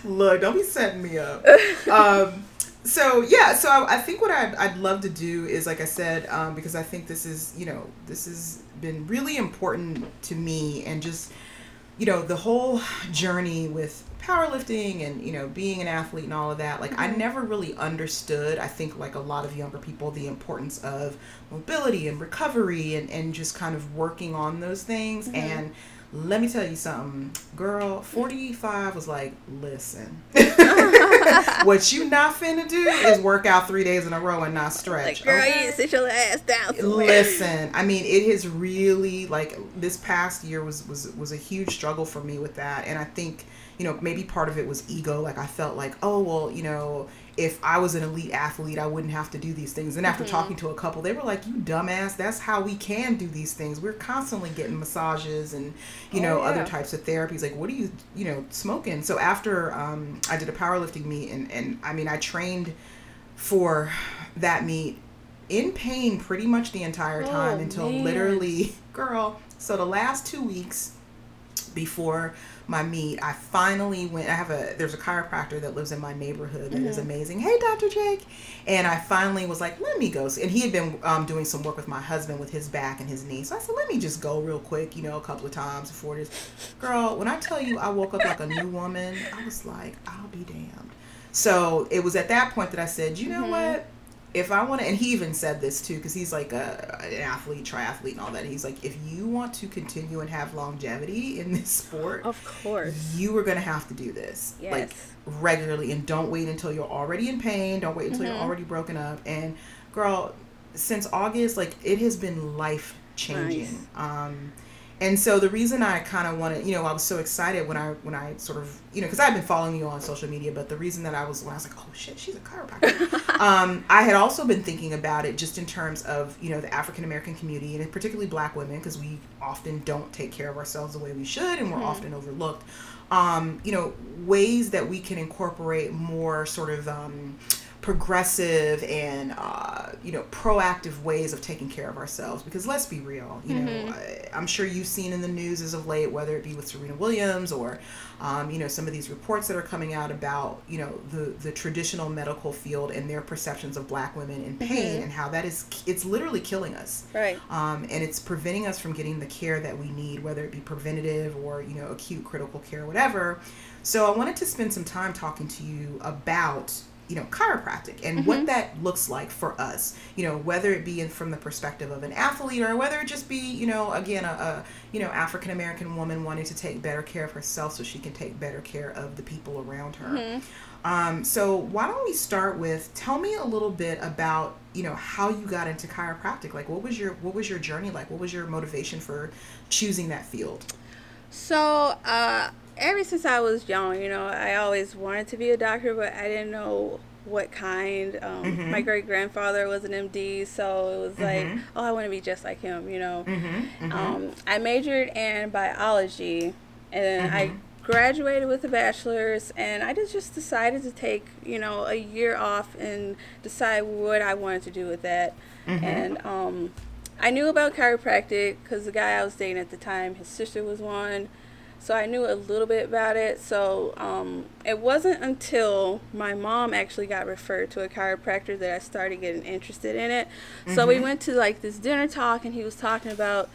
A: look, don't be setting me up. Um, so yeah so I, I, think what I'd, I'd love to do is like i said um, because i think this is you know this has been really important to me and just you know the whole journey with powerlifting and you know being an athlete and all of that like mm-hmm. i never really understood i think like a lot of younger people the importance of mobility and recovery and, and just kind of working on those things mm-hmm. and let me tell you something, girl. Forty five was like, listen, what you not finna do is work out three days in a row and not stretch.
B: Like, girl, okay? you sit your ass down.
A: Somewhere. Listen, I mean, it has really like this past year was was was a huge struggle for me with that, and I think you know maybe part of it was ego. Like I felt like, oh well, you know if I was an elite athlete, I wouldn't have to do these things. And after mm-hmm. talking to a couple, they were like, "You dumbass! That's how we can do these things. We're constantly getting massages and you oh, know yeah. other types of therapies. Like, what are you you know smoking?" So after um, I did a powerlifting meet, and and I mean, I trained for that meet in pain pretty much the entire time oh, until man. literally, girl. So the last two weeks before my meet, I finally went. I have a there's a chiropractor that lives in my neighborhood that mm-hmm. is amazing. Hey, Dr. Jake, and I finally was like, let me go. And he had been um, doing some work with my husband with his back and his knee. So I said, let me just go real quick, you know, a couple of times before this. Girl, when I tell you I woke up like a new woman, I was like, I'll be damned. So it was at that point that I said, you know mm-hmm. what? If I want to, and he even said this too, because he's like a, an athlete, triathlete, and all that. He's like, if you want to continue and have longevity in this sport,
B: of course,
A: you are going to have to do this yes. like regularly, and don't wait until you're already in pain. Don't wait until mm-hmm. you're already broken up. And girl, since August, like it has been life changing. Nice. Um, and so the reason I kind of wanted, you know, I was so excited when I when I sort of, you know, because I've been following you on social media, but the reason that I was when I was like, oh shit, she's a chiropractor, um, I had also been thinking about it just in terms of you know the African American community and particularly Black women because we often don't take care of ourselves the way we should and we're mm-hmm. often overlooked. Um, you know, ways that we can incorporate more sort of um, progressive and uh, you know proactive ways of taking care of ourselves because let's be real you mm-hmm. know I, i'm sure you've seen in the news as of late whether it be with serena williams or um, you know some of these reports that are coming out about you know the the traditional medical field and their perceptions of black women in pain mm-hmm. and how that is it's literally killing us
B: right
A: um, and it's preventing us from getting the care that we need whether it be preventative or you know acute critical care whatever so i wanted to spend some time talking to you about you know chiropractic and mm-hmm. what that looks like for us you know whether it be in, from the perspective of an athlete or whether it just be you know again a, a you know african american woman wanting to take better care of herself so she can take better care of the people around her mm-hmm. um, so why don't we start with tell me a little bit about you know how you got into chiropractic like what was your what was your journey like what was your motivation for choosing that field
B: so uh ever since I was young, you know, I always wanted to be a doctor, but I didn't know what kind. Um, mm-hmm. My great grandfather was an MD, so it was mm-hmm. like, oh, I want to be just like him, you know. Mm-hmm. mm-hmm. Um, I majored in biology, and I mm-hmm. graduated with a bachelor's, and I just just decided to take, you know, a year off and decide what I wanted to do with that. Mm-hmm. And um, I knew about chiropractic because the guy I was dating at the time, his sister was one so I knew a little bit about it. So um, it wasn't until my mom actually got referred to a chiropractor that I started getting interested in it. Mm-hmm. So we mm-hmm. went to like this dinner talk, and he was talking about,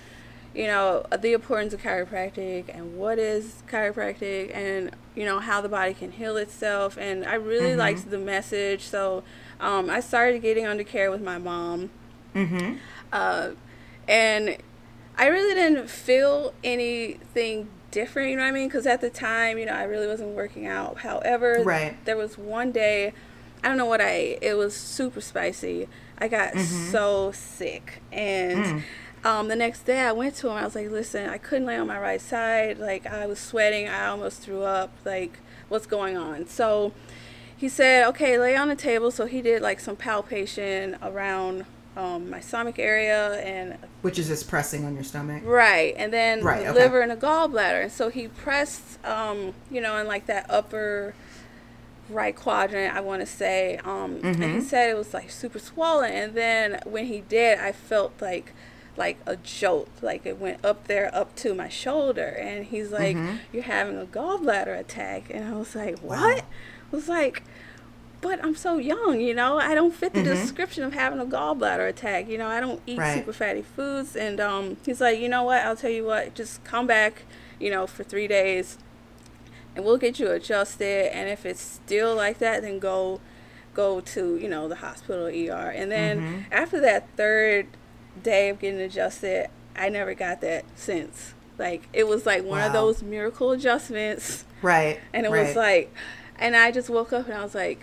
B: you know, the importance of chiropractic and what is chiropractic and you know how the body can heal itself. And I really mm-hmm. liked the message. So um, I started getting under care with my mom. Mm-hmm. Uh, and I really didn't feel anything different, you know what I mean? Because at the time, you know, I really wasn't working out. However,
A: right.
B: there was one day, I don't know what I ate. It was super spicy. I got mm-hmm. so sick. And mm. um, the next day I went to him. I was like, listen, I couldn't lay on my right side. Like, I was sweating. I almost threw up. Like, what's going on? So he said, okay, lay on the table. So he did like some palpation around um, my stomach area and
A: which is just pressing on your stomach
B: right and then right, the okay. liver and the gallbladder and so he pressed um, you know in like that upper right quadrant i want to say um, mm-hmm. and he mm-hmm. said it was like super swollen and then when he did i felt like like a jolt like it went up there up to my shoulder and he's like mm-hmm. you're having a gallbladder attack and i was like what wow. I was like but I'm so young, you know. I don't fit the mm-hmm. description of having a gallbladder attack. You know, I don't eat right. super fatty foods. And um, he's like, you know what? I'll tell you what. Just come back, you know, for three days, and we'll get you adjusted. And if it's still like that, then go, go to you know the hospital ER. And then mm-hmm. after that third day of getting adjusted, I never got that since. Like it was like one wow. of those miracle adjustments.
A: Right.
B: And it
A: right.
B: was like, and I just woke up and I was like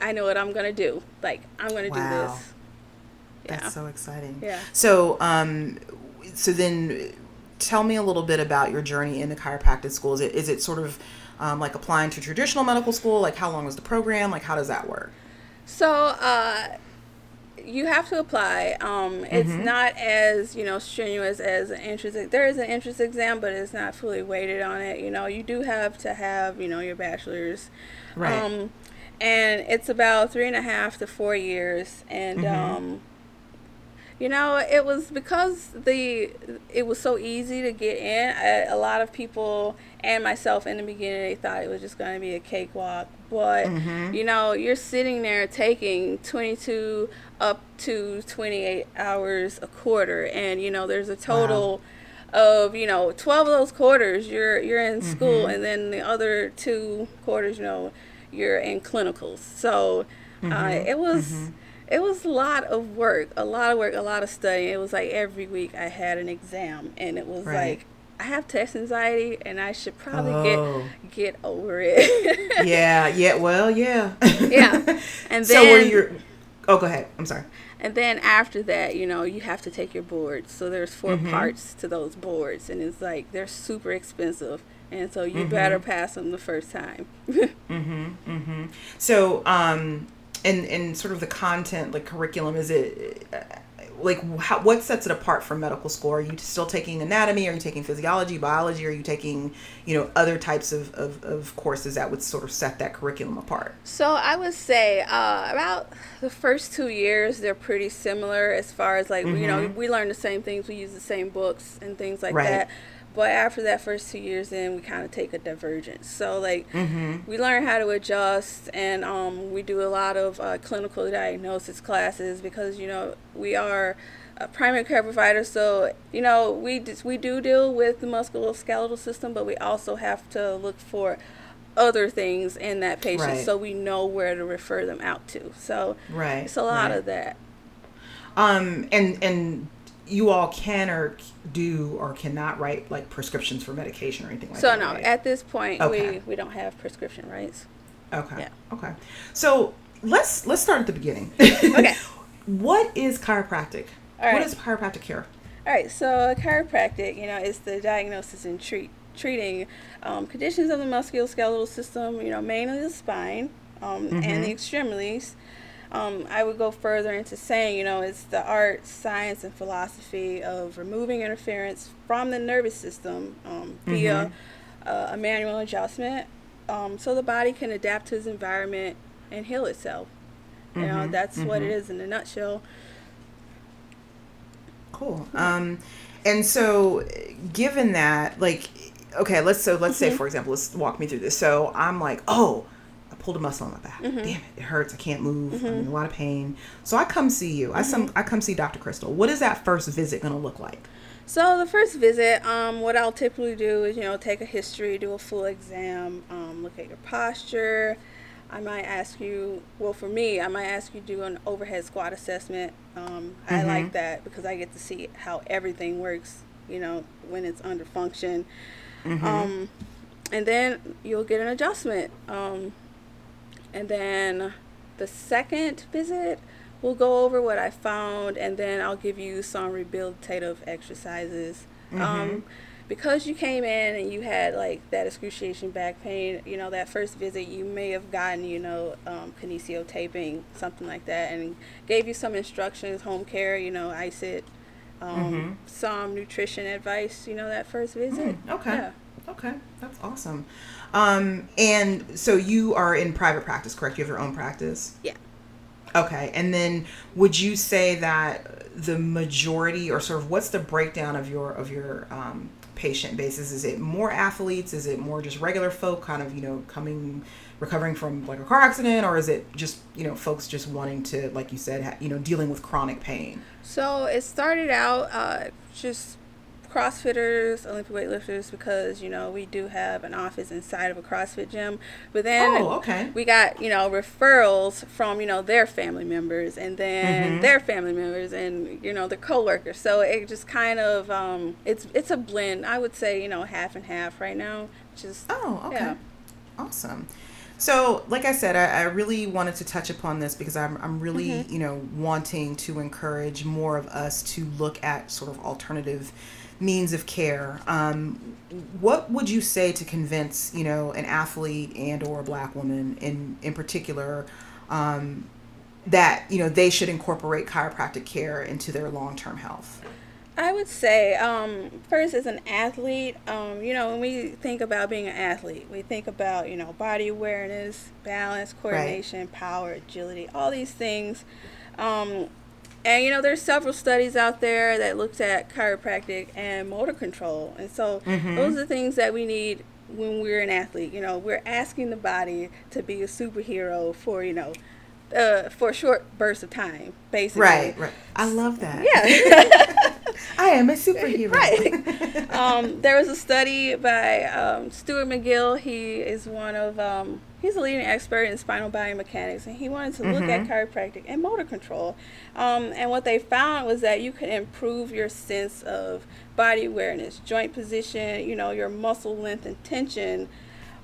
B: I know what I'm gonna do. Like I'm gonna wow. do this.
A: Yeah. That's so exciting.
B: Yeah.
A: So, um, so then, tell me a little bit about your journey into chiropractic school. Is it is it sort of um, like applying to traditional medical school? Like how long was the program? Like how does that work?
B: So, uh, you have to apply. Um, it's mm-hmm. not as you know strenuous as an entrance. There is an entrance exam, but it's not fully weighted on it. You know, you do have to have you know your bachelor's.
A: Right. Um,
B: and it's about three and a half to four years and mm-hmm. um, you know it was because the it was so easy to get in I, a lot of people and myself in the beginning they thought it was just going to be a cakewalk but mm-hmm. you know you're sitting there taking 22 up to 28 hours a quarter and you know there's a total wow of you know 12 of those quarters you're you're in mm-hmm. school and then the other two quarters you know you're in clinicals. So uh, mm-hmm. uh, it was mm-hmm. it was a lot of work, a lot of work, a lot of studying. It was like every week I had an exam, and it was right. like I have test anxiety, and I should probably oh. get get over it.
A: yeah, yeah. Well, yeah.
B: yeah, and then
A: so were you? Oh, go ahead. I'm sorry.
B: And then after that, you know, you have to take your boards. So there's 4 mm-hmm. parts to those boards, and it's like they're super expensive and so you mm-hmm. better pass them the first time.
A: mm-hmm. Mm-hmm. So, um, and and sort of the content, like curriculum, is it? Uh, like how, what sets it apart from medical school are you still taking anatomy are you taking physiology biology are you taking you know other types of, of, of courses that would sort of set that curriculum apart
B: so i would say uh, about the first two years they're pretty similar as far as like mm-hmm. you know mm-hmm. we learn the same things we use the same books and things like right. that but after that first two years, then we kind of take a divergence. So like mm-hmm. we learn how to adjust, and um, we do a lot of uh, clinical diagnosis classes because you know we are a primary care provider. So you know we we do deal with the musculoskeletal system, but we also have to look for other things in that patient right. so we know where to refer them out to. So right. it's a lot right. of that.
A: Um and and you all can or do or cannot write like prescriptions for medication or anything like
B: so
A: that.
B: So no,
A: right?
B: at this point okay. we we don't have prescription rights.
A: Okay. Yeah. Okay. So let's let's start at the beginning. okay. what is chiropractic? What is chiropractic care?
B: All right. So chiropractic, you know, is the diagnosis and treat treating um, conditions of the musculoskeletal system. You know, mainly the spine um, mm-hmm. and the extremities. Um, I would go further into saying, you know, it's the art, science, and philosophy of removing interference from the nervous system um, via mm-hmm. uh, a manual adjustment um, so the body can adapt to its environment and heal itself. Mm-hmm. You know, mm-hmm. that's mm-hmm. what it is in a nutshell.
A: Cool. Um, and so, given that, like, okay, let's so let's say mm-hmm. for example, let's walk me through this. So I'm like, oh, pulled a muscle in my back. Mm-hmm. Damn it, it hurts. I can't move. Mm-hmm. I'm in a lot of pain. So I come see you. Mm-hmm. I some I come see Dr. Crystal. What is that first visit going to look like?
B: So the first visit, um, what I'll typically do is you know take a history, do a full exam, um, look at your posture. I might ask you, well, for me, I might ask you to do an overhead squat assessment. Um, I like mm-hmm. that because I get to see how everything works, you know, when it's under function. Mm-hmm. Um, and then you'll get an adjustment. Um, and then the second visit, we'll go over what I found, and then I'll give you some rehabilitative exercises. Mm-hmm. Um, because you came in and you had like that excruciation back pain, you know, that first visit, you may have gotten, you know, um, kinesio taping, something like that, and gave you some instructions, home care, you know, ice it, um, mm-hmm. some nutrition advice, you know, that first visit.
A: Mm, okay. Yeah. Okay. That's awesome. Um, and so you are in private practice, correct? You have your own practice?
B: Yeah.
A: Okay. And then would you say that the majority or sort of what's the breakdown of your of your um, patient basis? Is it more athletes? Is it more just regular folk kind of, you know, coming recovering from like a car accident or is it just, you know, folks just wanting to like you said, ha- you know, dealing with chronic pain?
B: So it started out uh, just CrossFitters, Olympic weightlifters, because you know we do have an office inside of a CrossFit gym. But then oh, okay. we got you know referrals from you know their family members, and then mm-hmm. their family members, and you know their coworkers. So it just kind of um, it's it's a blend. I would say you know half and half right now. Just
A: oh okay, yeah. awesome. So, like I said, I, I, really wanted to touch upon this because I'm, I'm really, mm-hmm. you know, wanting to encourage more of us to look at sort of alternative means of care. Um, what would you say to convince you know an athlete and or a black woman in in particular um, that you know they should incorporate chiropractic care into their long term health?
B: I would say, um, first, as an athlete, um, you know, when we think about being an athlete, we think about, you know, body awareness, balance, coordination, right. power, agility, all these things. Um, and you know, there's several studies out there that looked at chiropractic and motor control. And so mm-hmm. those are the things that we need when we're an athlete. You know, we're asking the body to be a superhero for, you know, uh, for a short bursts of time, basically.
A: Right, right. I love that. Yeah. I am a superhero.
B: Right. um, there was a study by um, Stuart McGill. He is one of um, he's a leading expert in spinal biomechanics, and he wanted to mm-hmm. look at mm-hmm. chiropractic and motor control. Um, and what they found was that you could improve your sense of body awareness, joint position, you know, your muscle length and tension.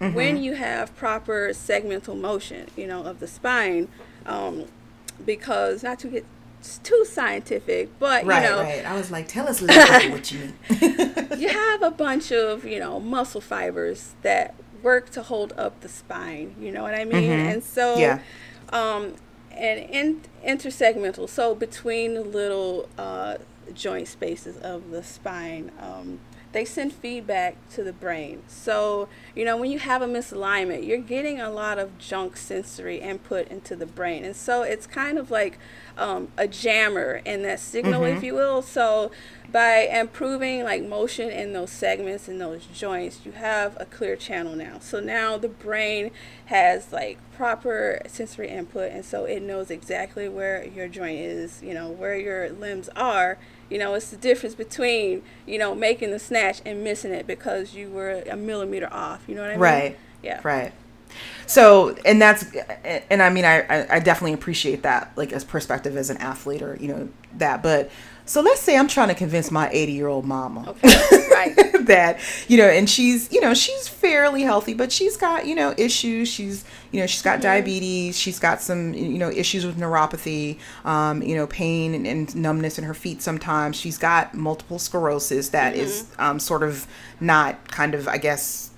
B: Mm-hmm. When you have proper segmental motion, you know, of the spine, um, because not to get too scientific, but
A: right,
B: you know,
A: right. I was like, tell us a little bit what you
B: mean. you have a bunch of you know muscle fibers that work to hold up the spine. You know what I mean? Mm-hmm. And so, yeah. Um, and in, intersegmental, so between the little uh, joint spaces of the spine. Um, they send feedback to the brain. So, you know, when you have a misalignment, you're getting a lot of junk sensory input into the brain. And so it's kind of like um, a jammer in that signal, mm-hmm. if you will. So, by improving like motion in those segments and those joints, you have a clear channel now. So now the brain has like proper sensory input, and so it knows exactly where your joint is, you know, where your limbs are. You know, it's the difference between, you know, making the snatch and missing it because you were a millimeter off. You know what I mean?
A: Right. Yeah. Right. So, and that's, and I mean, I, I definitely appreciate that, like, as perspective as an athlete or, you know, that. But so let's say I'm trying to convince my 80 year old mama okay, right. that, you know, and she's, you know, she's fairly healthy, but she's got, you know, issues. She's, you know, she's got mm-hmm. diabetes. She's got some, you know, issues with neuropathy, um, you know, pain and, and, numbness in her feet sometimes. She's got multiple sclerosis that mm-hmm. is um, sort of not kind of, I guess,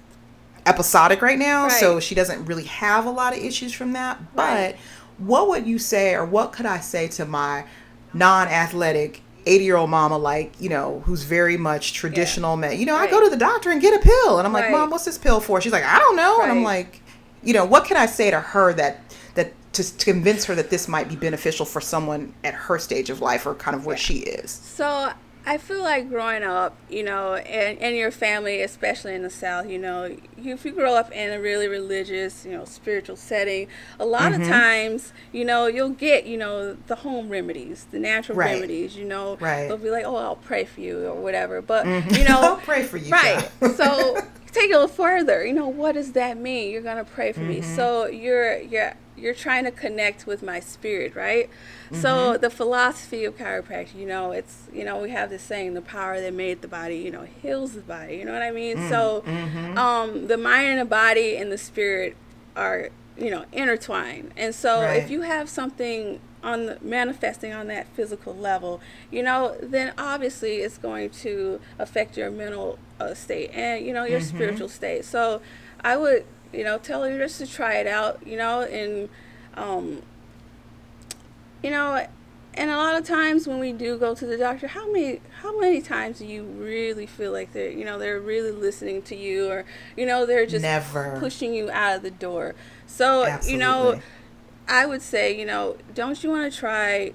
A: episodic right now. Right. So she doesn't really have a lot of issues from that. But right. what would you say, or what could I say to my non athletic 80 year old mama like you know who's very much traditional yeah. you know right. i go to the doctor and get a pill and i'm like right. mom what's this pill for she's like i don't know right. and i'm like you know what can i say to her that that to, to convince her that this might be beneficial for someone at her stage of life or kind of where yeah. she is
B: so I feel like growing up, you know, in, in your family, especially in the South, you know, you, if you grow up in a really religious, you know, spiritual setting, a lot mm-hmm. of times, you know, you'll get, you know, the home remedies, the natural right. remedies, you know.
A: Right.
B: They'll be like, oh, I'll pray for you or whatever. But, mm-hmm. you know. I'll
A: pray for you.
B: Right. so take it a little further. You know, what does that mean? You're going to pray for mm-hmm. me. So you're, you're, you're trying to connect with my spirit, right? Mm-hmm. So the philosophy of chiropractic, you know, it's you know we have this saying, the power that made the body, you know, heals the body. You know what I mean? Mm-hmm. So um, the mind and the body and the spirit are you know intertwined, and so right. if you have something on the, manifesting on that physical level, you know, then obviously it's going to affect your mental uh, state and you know your mm-hmm. spiritual state. So I would you know tell her just to try it out, you know, and um, you know, and a lot of times when we do go to the doctor, how many how many times do you really feel like they're you know they're really listening to you or you know they're just
A: Never.
B: pushing you out of the door. So Absolutely. you know, I would say you know don't you want to try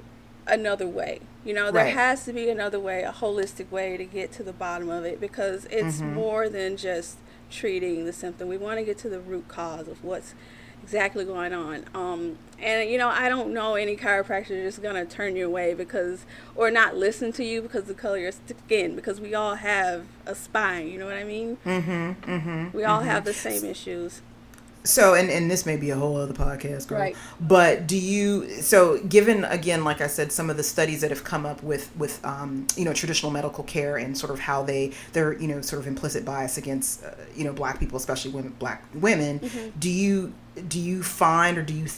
B: another way? You know, there right. has to be another way, a holistic way to get to the bottom of it because it's mm-hmm. more than just treating the symptom. We want to get to the root cause of what's exactly going on. Um, and you know, I don't know any chiropractor just gonna turn you away because, or not listen to you because of the color of your skin. Because we all have a spine. You know what I mean?
A: Mm-hmm. Mm-hmm.
B: We all mm-hmm. have the same issues
A: so and, and this may be a whole other podcast girl,
B: right.
A: But do you so given again like i said some of the studies that have come up with with um, you know traditional medical care and sort of how they they're you know sort of implicit bias against uh, you know black people especially women black women mm-hmm. do you do you find or do you th-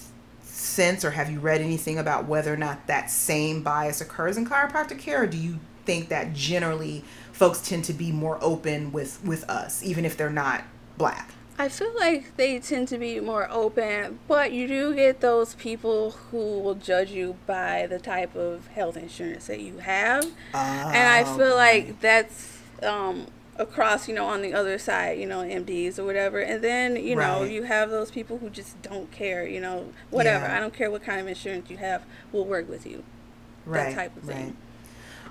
A: sense or have you read anything about whether or not that same bias occurs in chiropractic care? Or do you think that generally folks tend to be more open with with us even if they're not black
B: I feel like they tend to be more open, but you do get those people who will judge you by the type of health insurance that you have. and I feel okay. like that's um, across, you know, on the other side, you know, MDs or whatever. And then, you right. know, you have those people who just don't care, you know, whatever. Yeah. I don't care what kind of insurance you have, we'll work with you. Right. That type of thing.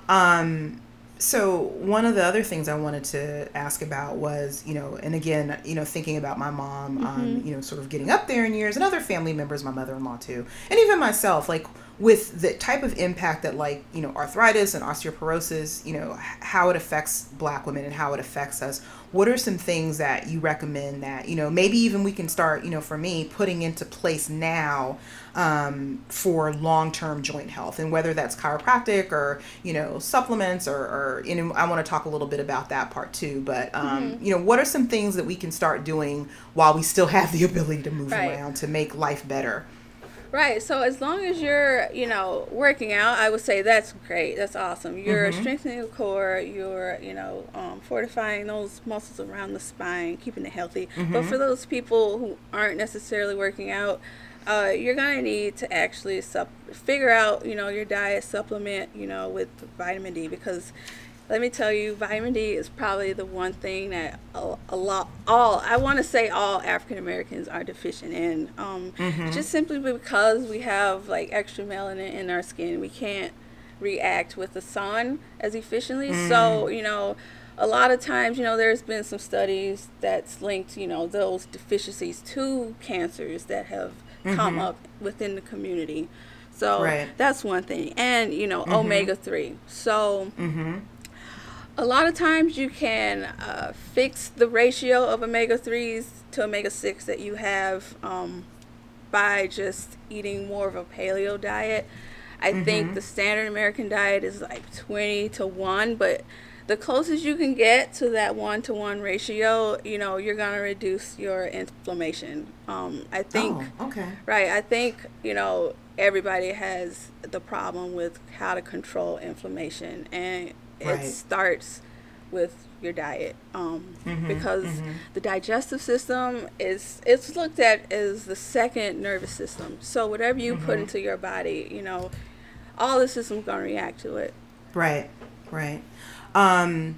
A: Right. Um, so one of the other things I wanted to ask about was, you know, and again, you know, thinking about my mom, um, mm-hmm. um, you know, sort of getting up there in years, and other family members, my mother-in-law too, and even myself, like with the type of impact that like you know arthritis and osteoporosis you know how it affects black women and how it affects us what are some things that you recommend that you know maybe even we can start you know for me putting into place now um, for long-term joint health and whether that's chiropractic or you know supplements or, or you know i want to talk a little bit about that part too but um, mm-hmm. you know what are some things that we can start doing while we still have the ability to move right. around to make life better
B: Right. So as long as you're, you know, working out, I would say that's great. That's awesome. You're mm-hmm. strengthening the core. You're, you know, um, fortifying those muscles around the spine, keeping it healthy. Mm-hmm. But for those people who aren't necessarily working out, uh, you're gonna need to actually sup- figure out, you know, your diet supplement, you know, with vitamin D because let me tell you, vitamin D is probably the one thing that a, a lot, all I want to say, all African Americans are deficient in. Um, mm-hmm. Just simply because we have like extra melanin in our skin, we can't react with the sun as efficiently. Mm. So you know, a lot of times, you know, there's been some studies that's linked, you know, those deficiencies to cancers that have mm-hmm. come up within the community. So right. that's one thing. And, you know, mm-hmm. omega 3. So mm-hmm. A lot of times you can uh, fix the ratio of omega 3s to omega 6 that you have um, by just eating more of a paleo diet. I think mm-hmm. the standard American diet is like 20 to 1, but the closest you can get to that one to one ratio, you know, you're gonna reduce your inflammation. Um, I think.
A: Oh, okay.
B: Right. I think you know everybody has the problem with how to control inflammation, and right. it starts with your diet um, mm-hmm, because mm-hmm. the digestive system is it's looked at as the second nervous system so whatever you mm-hmm. put into your body you know all the systems going to react to it
A: right right um,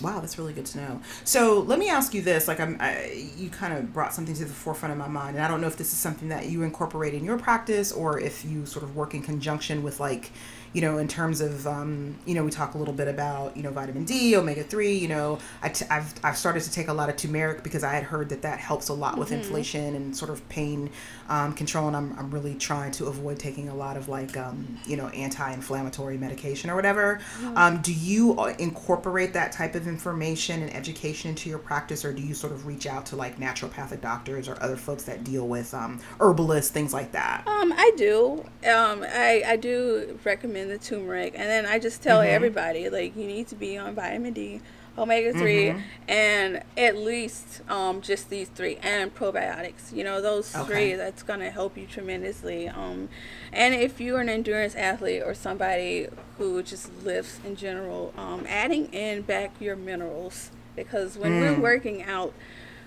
A: wow, that's really good to know. So let me ask you this: like, I'm, I, you kind of brought something to the forefront of my mind, and I don't know if this is something that you incorporate in your practice or if you sort of work in conjunction with like you know, in terms of, um, you know, we talk a little bit about, you know, vitamin D, omega 3, you know, i t- I've, I've started to take a lot of turmeric because I had heard that that helps a lot with mm-hmm. inflation and sort of pain um, control. And I'm, I'm really trying to avoid taking a lot of like, um, you know, anti-inflammatory medication or whatever. Mm-hmm. Um, do you uh, incorporate that type of information and education into your practice or do you sort of reach out to like naturopathic doctors or other folks that deal with um, herbalists, things like that?
B: Um, I do. Um, I, I do recommend the turmeric, and then I just tell mm-hmm. everybody like you need to be on vitamin D, omega 3 mm-hmm. and at least um, just these three and probiotics. You know those okay. three that's gonna help you tremendously. Um, and if you're an endurance athlete or somebody who just lifts in general, um, adding in back your minerals because when mm. we're working out,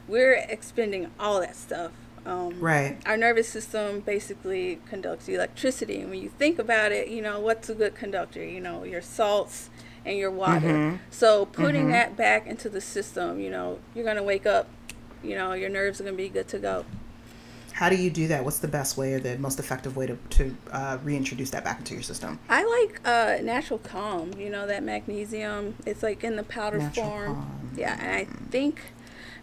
B: we're expending all that stuff
A: um, right.
B: Our nervous system basically conducts electricity, and when you think about it, you know what's a good conductor? You know your salts and your water. Mm-hmm. So putting mm-hmm. that back into the system, you know, you're gonna wake up. You know, your nerves are gonna be good to go.
A: How do you do that? What's the best way or the most effective way to, to uh, reintroduce that back into your system?
B: I like uh, natural calm. You know that magnesium. It's like in the powder natural form. Calm. Yeah, and I think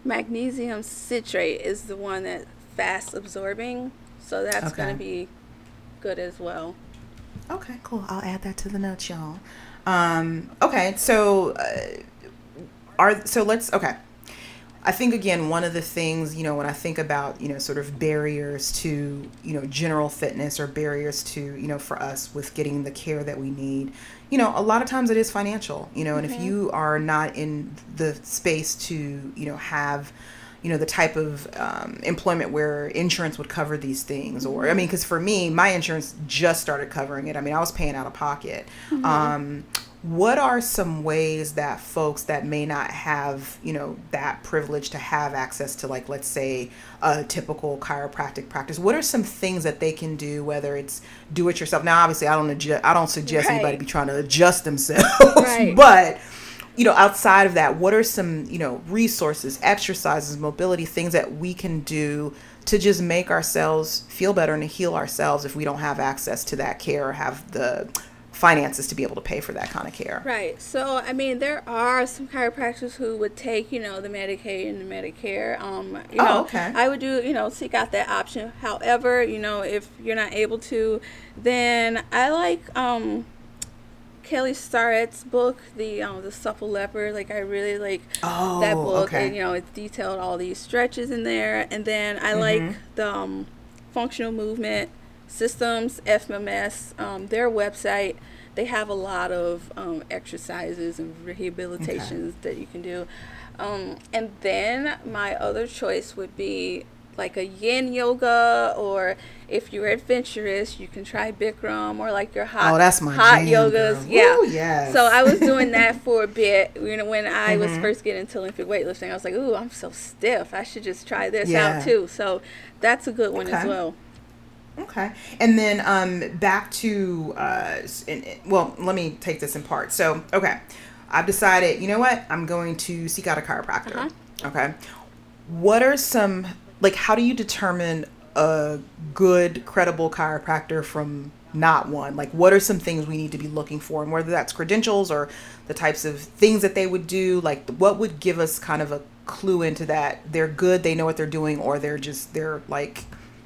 B: magnesium citrate is the one that fast absorbing, so that's okay. going to be good as well.
A: Okay, cool. I'll add that to the notes, y'all. Um, okay, so uh, are so let's okay. I think again one of the things you know when I think about you know sort of barriers to you know general fitness or barriers to you know for us with getting the care that we need, you know a lot of times it is financial. You know, and mm-hmm. if you are not in the space to you know have you know the type of um, employment where insurance would cover these things or i mean because for me my insurance just started covering it i mean i was paying out of pocket mm-hmm. um, what are some ways that folks that may not have you know that privilege to have access to like let's say a typical chiropractic practice what are some things that they can do whether it's do it yourself now obviously i don't adjust, i don't suggest right. anybody be trying to adjust themselves right. but you know, outside of that, what are some, you know, resources, exercises, mobility, things that we can do to just make ourselves feel better and to heal ourselves if we don't have access to that care or have the finances to be able to pay for that kind of care.
B: Right. So, I mean, there are some chiropractors who would take, you know, the Medicaid and the Medicare. Um, you oh, know, okay. I would do, you know, seek out that option. However, you know, if you're not able to, then I like um, Kelly Starrett's book, the um, the Supple Leopard. Like I really like
A: oh,
B: that book,
A: okay.
B: and you know it detailed all these stretches in there. And then I mm-hmm. like the um, Functional Movement Systems (FMS). Um, their website. They have a lot of um, exercises and rehabilitations okay. that you can do. Um, and then my other choice would be like a yin yoga or if you're adventurous you can try bikram or like your hot
A: oh, that's my
B: hot
A: jam,
B: yogas
A: girl.
B: yeah
A: Ooh, yes.
B: so i was doing that for a bit you know when i mm-hmm. was first getting into olympic weightlifting i was like ooh i'm so stiff i should just try this yeah. out too so that's a good one okay. as well
A: Okay. And then um, back to, uh, in, well, let me take this in part. So, okay, I've decided, you know what? I'm going to seek out a chiropractor. Uh-huh. Okay. What are some, like, how do you determine a good, credible chiropractor from not one? Like, what are some things we need to be looking for? And whether that's credentials or the types of things that they would do, like, what would give us kind of a clue into that they're good, they know what they're doing, or they're just, they're like,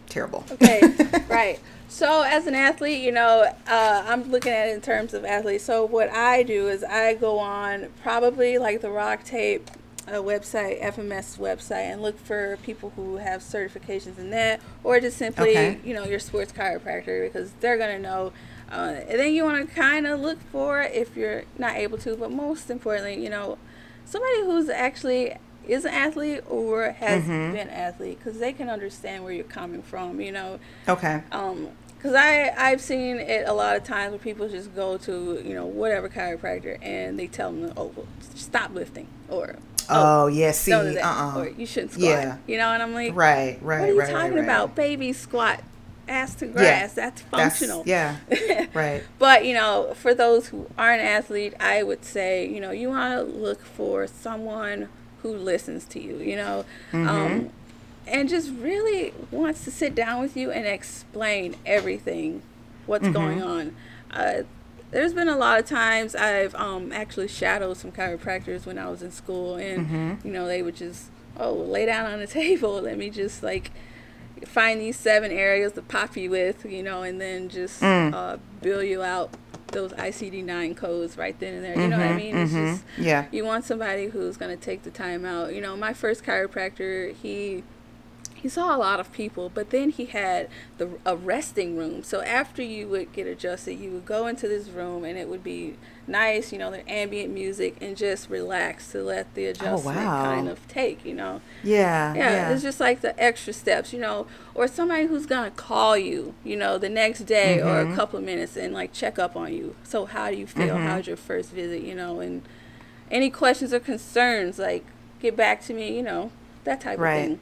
A: terrible.
B: Okay, right. So as an athlete, you know, uh, I'm looking at it in terms of athletes. So what I do is I go on probably like the Rock Tape website, FMS website, and look for people who have certifications in that, or just simply, okay. you know, your sports chiropractor because they're gonna know. Uh, and then you want to kind of look for if you're not able to, but most importantly, you know, somebody who's actually is an athlete or has mm-hmm. been an athlete because they can understand where you're coming from you know
A: okay
B: um because i i've seen it a lot of times where people just go to you know whatever chiropractor and they tell them oh well, stop lifting or
A: oh, oh yeah see uh-uh.
B: or you shouldn't squat yeah. you know and i'm like
A: right right
B: what are you
A: right,
B: talking
A: right,
B: about baby squat ass to grass. Yeah, that's functional.
A: That's, yeah. right.
B: But, you know, for those who aren't athlete, I would say, you know, you want to look for someone who listens to you, you know, mm-hmm. um, and just really wants to sit down with you and explain everything, what's mm-hmm. going on. Uh, there's been a lot of times I've um, actually shadowed some chiropractors when I was in school, and mm-hmm. you know they would just oh lay down on the table, let me just like find these seven areas to pop you with, you know, and then just mm. uh, bill you out those ICD nine codes right then and there. You mm-hmm, know what I mm-hmm, mean?
A: Mm-hmm. It's just yeah.
B: You want somebody who's going to take the time out. You know, my first chiropractor, he he saw a lot of people, but then he had the a resting room. So after you would get adjusted, you would go into this room, and it would be nice, you know, the ambient music, and just relax to let the oh, adjustment oh, wow. kind of take, you know.
A: Yeah,
B: yeah, yeah. It's just like the extra steps, you know, or somebody who's gonna call you, you know, the next day mm-hmm. or a mm-hmm. couple of minutes and like check up on you. So how do you feel? Mm-hmm. How's your first visit? You know, and any questions or concerns, like get back to me, you know, that type right. of thing.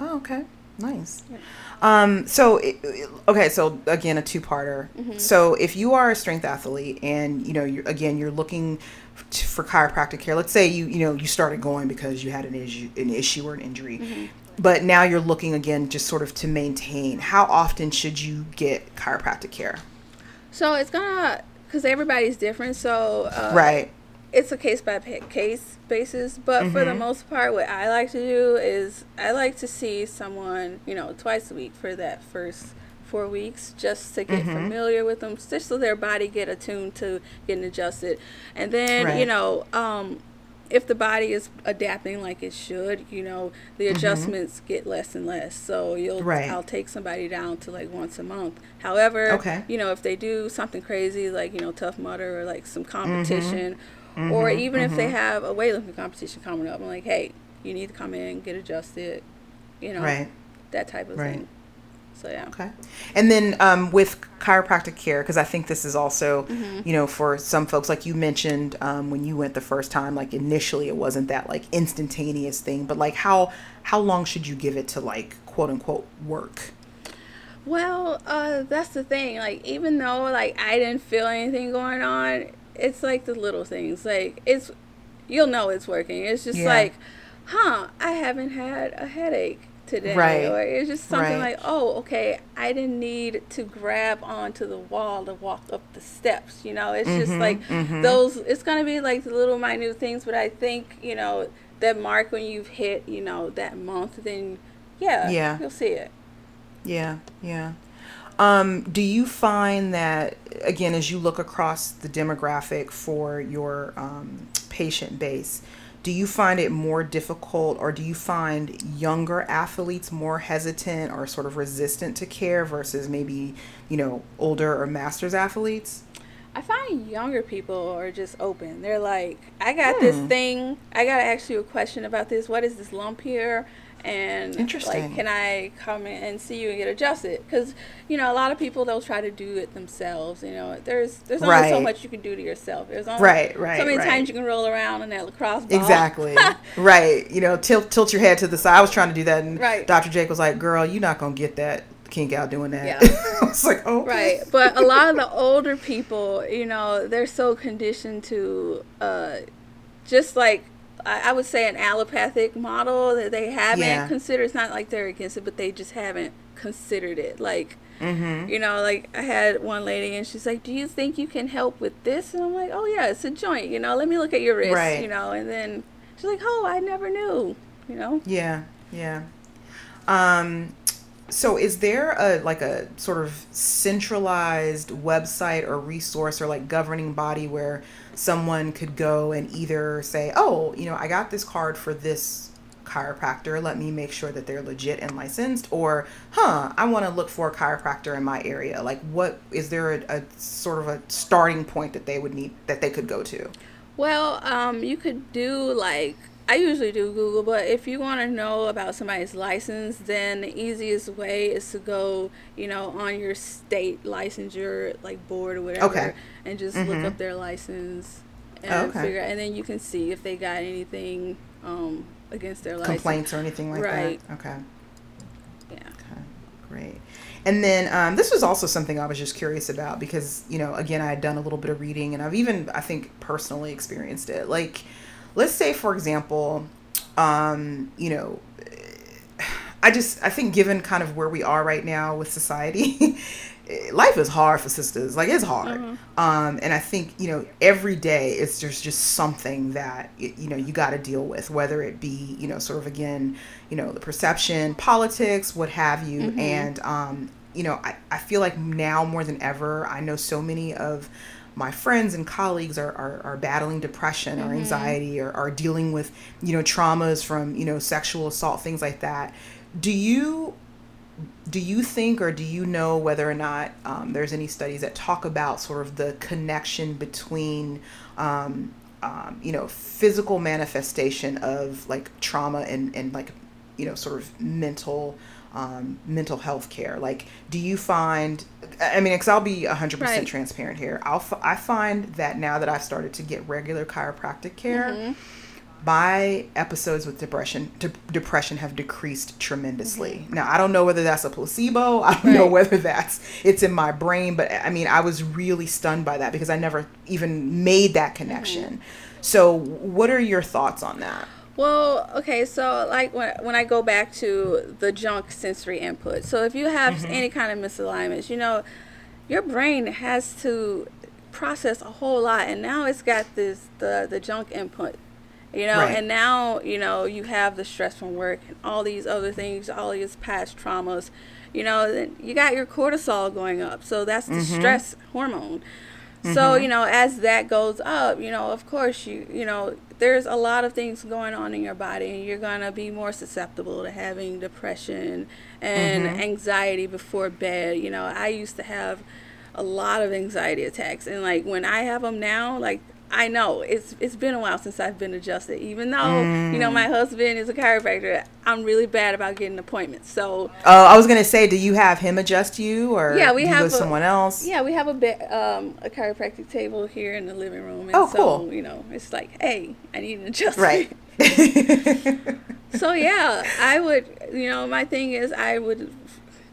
A: Oh, okay. Nice. Yeah. Um, so, okay, so again, a two-parter. Mm-hmm. So, if you are a strength athlete and you know, you're, again, you're looking for chiropractic care. Let's say you you know you started going because you had an issue, an issue or an injury, mm-hmm. but now you're looking again just sort of to maintain. How often should you get chiropractic care?
B: So it's gonna because everybody's different. So uh,
A: right
B: it's a case by case basis, but mm-hmm. for the mm-hmm. most part, what I like to do is I like to see someone, you know, twice a week for that first four weeks, just to get mm-hmm. familiar with them, just so their body get attuned to getting adjusted, and then right. you know, um, if the body is adapting like it should, you know, the mm-hmm. adjustments mm-hmm. get less and less. So you'll right. I'll take somebody down to like once a month. However,
A: okay.
B: you know, if they do something crazy like, you know, Tough Mudder or like some competition mm-hmm Mm-hmm, or even mm-hmm. if they mm-hmm. have a weightlifting competition coming up, I'm like, hey, you need to come in, get adjusted, you know,
A: right.
B: that type of right. thing. So yeah.
A: Okay. And then um, with chiropractic care, because I think this is also, mm-hmm. you know, for some folks, like you mentioned um, when you went the first time, like initially it wasn't that like instantaneous thing, but like how how long should you give it to like quote unquote work?
B: Well, uh, that's the thing. Like even though like I didn't feel anything going on, it's like the little things. Like it's you'll know it's working. It's just yeah. like, huh, I haven't had a headache today.
A: Right.
B: Or it's just something right. like, oh, okay, I didn't need to grab onto the wall to walk up the steps. You know, it's mm-hmm, just like mm-hmm. those it's gonna be like the little minute things, but I think, you know, that mark when you've hit, you know, that month, then yeah, yeah. you'll see it.
A: Yeah, yeah. Um, do you find that again, as you look across the demographic for your um, patient base, do you find it more difficult, or do you find younger athletes more hesitant or sort of resistant to care versus maybe you know older or masters athletes?
B: I find younger people are just open. They're like, I got hmm. this thing. I got to ask you a question about this. What is this lump here? And like can i come in and see you and get adjusted because you know a lot of people they'll try to do it themselves you know there's there's only right. so much you can do to yourself there's only
A: right right
B: so many
A: right.
B: times you can roll around in that lacrosse ball
A: exactly right you know tilt tilt your head to the side i was trying to do that and
B: right.
A: dr jake was like girl you're not gonna get that kink out doing that. Yeah. I was like, oh,
B: right. But a lot of the older people, you know, they're so conditioned to uh, just like I, would say an allopathic model that they haven't yeah. considered. It's not like they're against it, but they just haven't considered it. Like, mm-hmm. you know, like I had one lady and she's like, "Do you think you can help with this?" And I'm like, "Oh yeah, it's a joint. You know, let me look at your wrist. Right. You know." And then she's like, "Oh, I never knew." You know.
A: Yeah. Yeah. Um, so is there a like a sort of centralized website or resource or like governing body where someone could go and either say, "Oh, you know, I got this card for this chiropractor. Let me make sure that they're legit and licensed," or, "Huh, I want to look for a chiropractor in my area." Like, what is there a, a sort of a starting point that they would need that they could go to?
B: Well, um, you could do like I usually do Google, but if you want to know about somebody's license, then the easiest way is to go, you know, on your state licensure like board or whatever, okay. and just mm-hmm. look up their license and oh, okay. figure, and then you can see if they got anything um, against their license,
A: complaints or anything like right. that. Okay. Yeah. Okay. Great. And then um, this was also something I was just curious about because you know, again, I had done a little bit of reading, and I've even I think personally experienced it, like let's say for example um, you know i just i think given kind of where we are right now with society life is hard for sisters like it's hard mm-hmm. um, and i think you know every day it's just just something that you know you got to deal with whether it be you know sort of again you know the perception politics what have you mm-hmm. and um, you know I, I feel like now more than ever i know so many of my friends and colleagues are, are, are battling depression mm-hmm. or anxiety or are dealing with you know traumas from you know sexual assault things like that do you do you think or do you know whether or not um, there's any studies that talk about sort of the connection between um, um, you know physical manifestation of like trauma and, and like you know sort of mental um, mental health care? Like, do you find, I mean, because I'll be 100% right. transparent here. I'll, I find that now that I've started to get regular chiropractic care, mm-hmm. my episodes with depression de- depression have decreased tremendously. Mm-hmm. Now, I don't know whether that's a placebo. I don't right. know whether that's, it's in my brain, but I mean, I was really stunned by that because I never even made that connection. Mm-hmm. So, what are your thoughts on that?
B: Well, okay, so like when, when I go back to the junk sensory input, so if you have mm-hmm. any kind of misalignments, you know, your brain has to process a whole lot, and now it's got this the the junk input, you know, right. and now you know you have the stress from work and all these other things, all these past traumas, you know, then you got your cortisol going up, so that's the mm-hmm. stress hormone. Mm-hmm. So you know, as that goes up, you know, of course you you know there's a lot of things going on in your body and you're going to be more susceptible to having depression and mm-hmm. anxiety before bed you know i used to have a lot of anxiety attacks and like when i have them now like I know it's it's been a while since I've been adjusted. Even though mm. you know my mm. husband is a chiropractor, I'm really bad about getting appointments. So,
A: oh, I was gonna say, do you have him adjust you, or
B: yeah, we have
A: a, someone else?
B: Yeah, we have a bit um, a chiropractic table here in the living room. And oh, cool. So, you know, it's like, hey, I need an adjustment. Right. so yeah, I would. You know, my thing is, I would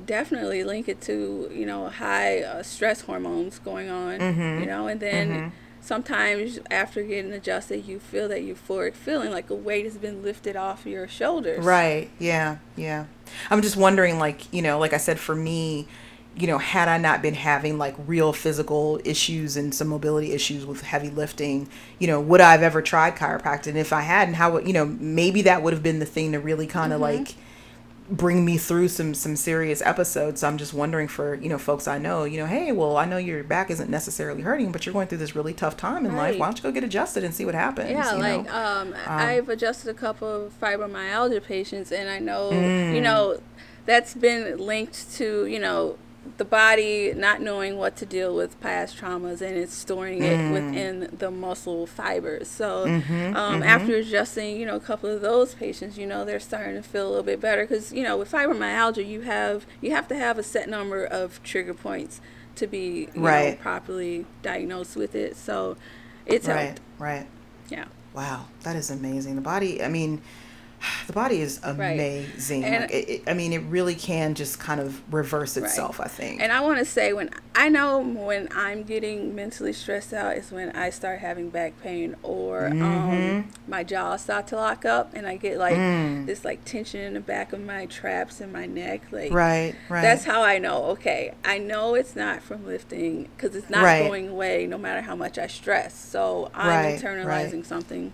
B: definitely link it to you know high uh, stress hormones going on. Mm-hmm. You know, and then. Mm-hmm sometimes after getting adjusted, you feel that euphoric feeling like a weight has been lifted off your shoulders.
A: Right. Yeah. Yeah. I'm just wondering, like, you know, like I said, for me, you know, had I not been having like real physical issues and some mobility issues with heavy lifting, you know, would I have ever tried chiropractic? And if I hadn't, how would, you know, maybe that would have been the thing to really kind of mm-hmm. like bring me through some some serious episodes. So I'm just wondering for you know folks I know, you know, hey, well, I know your back isn't necessarily hurting, but you're going through this really tough time in right. life. Why don't you go get adjusted and see what happens?
B: Yeah, like um, um, I've adjusted a couple of fibromyalgia patients, and I know mm. you know that's been linked to you know the body not knowing what to deal with past traumas and it's storing it mm. within the muscle fibers. So mm-hmm, um, mm-hmm. after adjusting, you know, a couple of those patients, you know, they're starting to feel a little bit better because you know with fibromyalgia, you have you have to have a set number of trigger points to be right. know, properly diagnosed with it. So it's
A: right,
B: helped.
A: right.
B: Yeah.
A: Wow, that is amazing. The body. I mean the body is amazing. Right. Like it, it, I mean, it really can just kind of reverse itself. Right. I think.
B: And I want to say when I know when I'm getting mentally stressed out is when I start having back pain or um, mm-hmm. um, my jaw start to lock up and I get like mm. this like tension in the back of my traps and my neck. Like
A: right, right.
B: That's how I know. Okay, I know it's not from lifting because it's not right. going away no matter how much I stress. So I'm internalizing something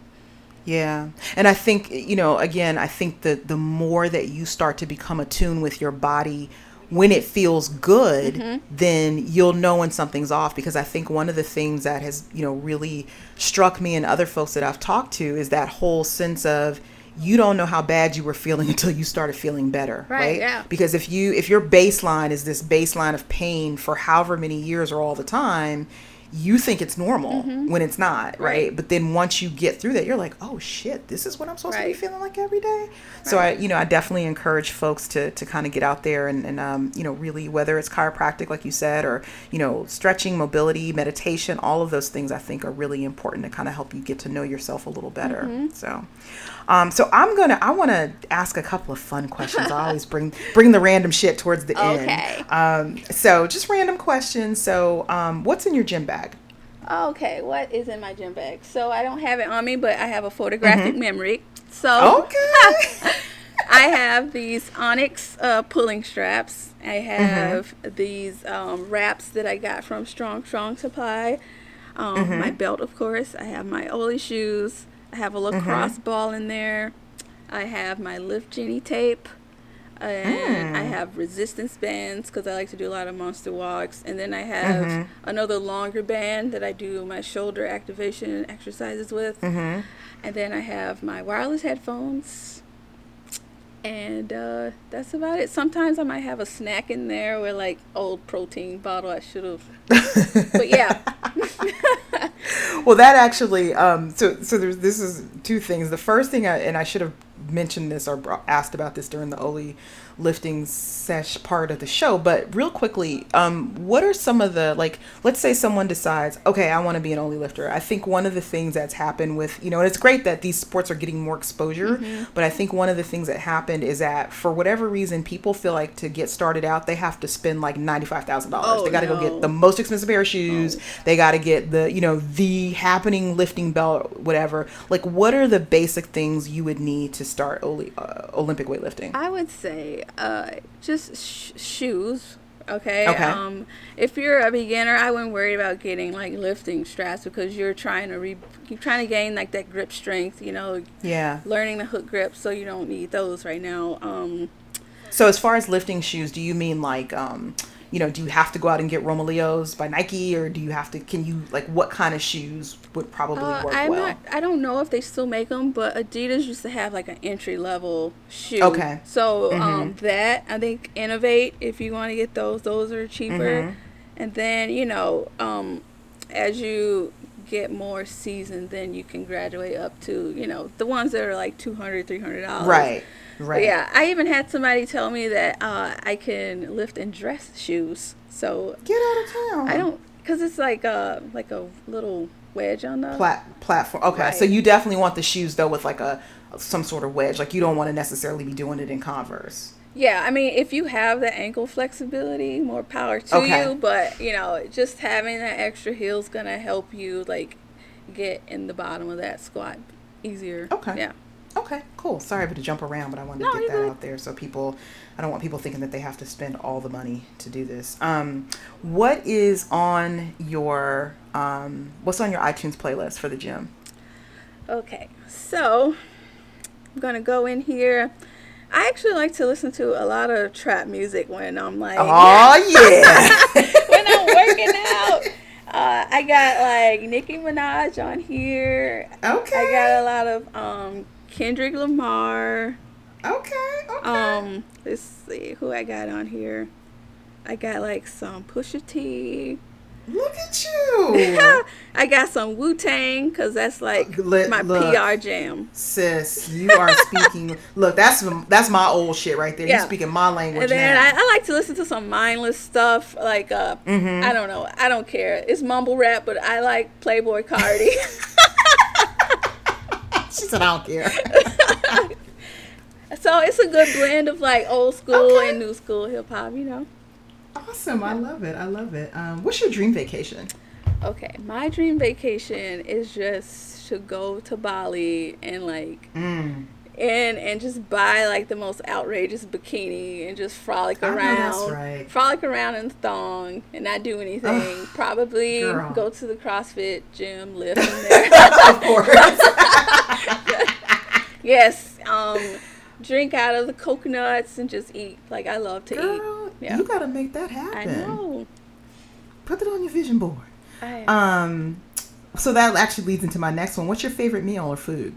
A: yeah. And I think, you know, again, I think that the more that you start to become attuned with your body when it feels good, mm-hmm. then you'll know when something's off. Because I think one of the things that has, you know, really struck me and other folks that I've talked to is that whole sense of, you don't know how bad you were feeling until you started feeling better right, right,
B: yeah
A: because if you if your baseline is this baseline of pain for however many years or all the time you think it's normal mm-hmm. when it's not, right? right? But then once you get through that, you're like, oh shit, this is what I'm supposed right. to be feeling like every day. Right. So I, you know, I definitely encourage folks to to kind of get out there and, and um, you know, really whether it's chiropractic, like you said, or you know, stretching, mobility, meditation, all of those things I think are really important to kind of help you get to know yourself a little better. Mm-hmm. So, um, so I'm gonna I want to ask a couple of fun questions. I always bring bring the random shit towards the okay. end. Um, so just random questions. So, um, what's in your gym bag?
B: Okay, what is in my gym bag? So I don't have it on me, but I have a photographic mm-hmm. memory. So
A: okay.
B: I have these Onyx uh, pulling straps. I have mm-hmm. these um, wraps that I got from Strong Strong Supply. Um, mm-hmm. My belt, of course. I have my Oly shoes. I have a lacrosse mm-hmm. ball in there. I have my Lift Genie tape and mm. I have resistance bands because I like to do a lot of monster walks. And then I have mm-hmm. another longer band that I do my shoulder activation exercises with. Mm-hmm. And then I have my wireless headphones. And uh, that's about it. Sometimes I might have a snack in there or like old protein bottle. I should have. but yeah.
A: well, that actually. Um, so so there's this is two things. The first thing, I, and I should have mentioned this or asked about this during the Oly lifting sesh part of the show but real quickly um, what are some of the like let's say someone decides okay i want to be an Oly lifter i think one of the things that's happened with you know and it's great that these sports are getting more exposure mm-hmm. but i think one of the things that happened is that for whatever reason people feel like to get started out they have to spend like $95000 oh, they got to no. go get the most expensive pair of shoes oh. they got to get the you know the happening lifting belt whatever like what are the basic things you would need to start Oly, uh, olympic weightlifting
B: i would say uh, just sh- shoes. Okay. Okay. Um, if you're a beginner, I wouldn't worry about getting like lifting straps because you're trying to re- you're trying to gain like that grip strength. You know.
A: Yeah.
B: Learning the hook grip, so you don't need those right now. Um,
A: so as far as lifting shoes, do you mean like um, you know, do you have to go out and get Romaleos by Nike, or do you have to? Can you like what kind of shoes would probably uh, work I'm well? Not,
B: I don't know if they still make them, but Adidas used to have like an entry level shoe.
A: Okay.
B: So mm-hmm. um, that I think Inov-8, if you want to get those, those are cheaper. Mm-hmm. And then you know, um, as you get more seasoned, then you can graduate up to you know the ones that are like 200 300 dollars.
A: Right. Right. But
B: yeah, I even had somebody tell me that uh, I can lift in dress shoes. So
A: get out of town.
B: I don't, cause it's like a like a little wedge on the
A: Plat- platform. Okay, right. so you definitely want the shoes though with like a some sort of wedge. Like you don't want to necessarily be doing it in Converse.
B: Yeah, I mean, if you have the ankle flexibility, more power to okay. you. But you know, just having that extra heel is gonna help you like get in the bottom of that squat easier.
A: Okay.
B: Yeah.
A: Okay, cool. Sorry to jump around, but I wanted no, to get that good. out there so people. I don't want people thinking that they have to spend all the money to do this. Um, what is on your um, What's on your iTunes playlist for the gym?
B: Okay, so I'm gonna go in here. I actually like to listen to a lot of trap music when I'm like,
A: oh yeah,
B: when I'm working out. Uh, I got like Nicki Minaj on here.
A: Okay.
B: I got a lot of um, Kendrick Lamar.
A: Okay, okay.
B: Um, let's see who I got on here. I got like some Pusha T.
A: Look at you!
B: I got some Wu Tang because that's like Let, my look, PR jam.
A: Sis, you are speaking. look, that's that's my old shit right there. Yeah. You're speaking my language.
B: And then I, I, like to listen to some mindless stuff. Like uh, mm-hmm. I don't know. I don't care. It's mumble rap, but I like Playboi Carti.
A: she said, "I don't care."
B: So it's a good blend of like old school okay. and new school hip hop, you know.
A: Awesome. I love it. I love it. Um, what's your dream vacation?
B: Okay, my dream vacation is just to go to Bali and like mm. and and just buy like the most outrageous bikini and just frolic around. Right. Frolic around in thong and not do anything. Ugh, Probably girl. go to the CrossFit gym, lift in there. of course. yes. Um drink out of the coconuts and just eat. Like I love to
A: Girl, eat. Yeah. You gotta make that happen. I know. Put it on your vision board. Um, so that actually leads into my next one. What's your favorite meal or food?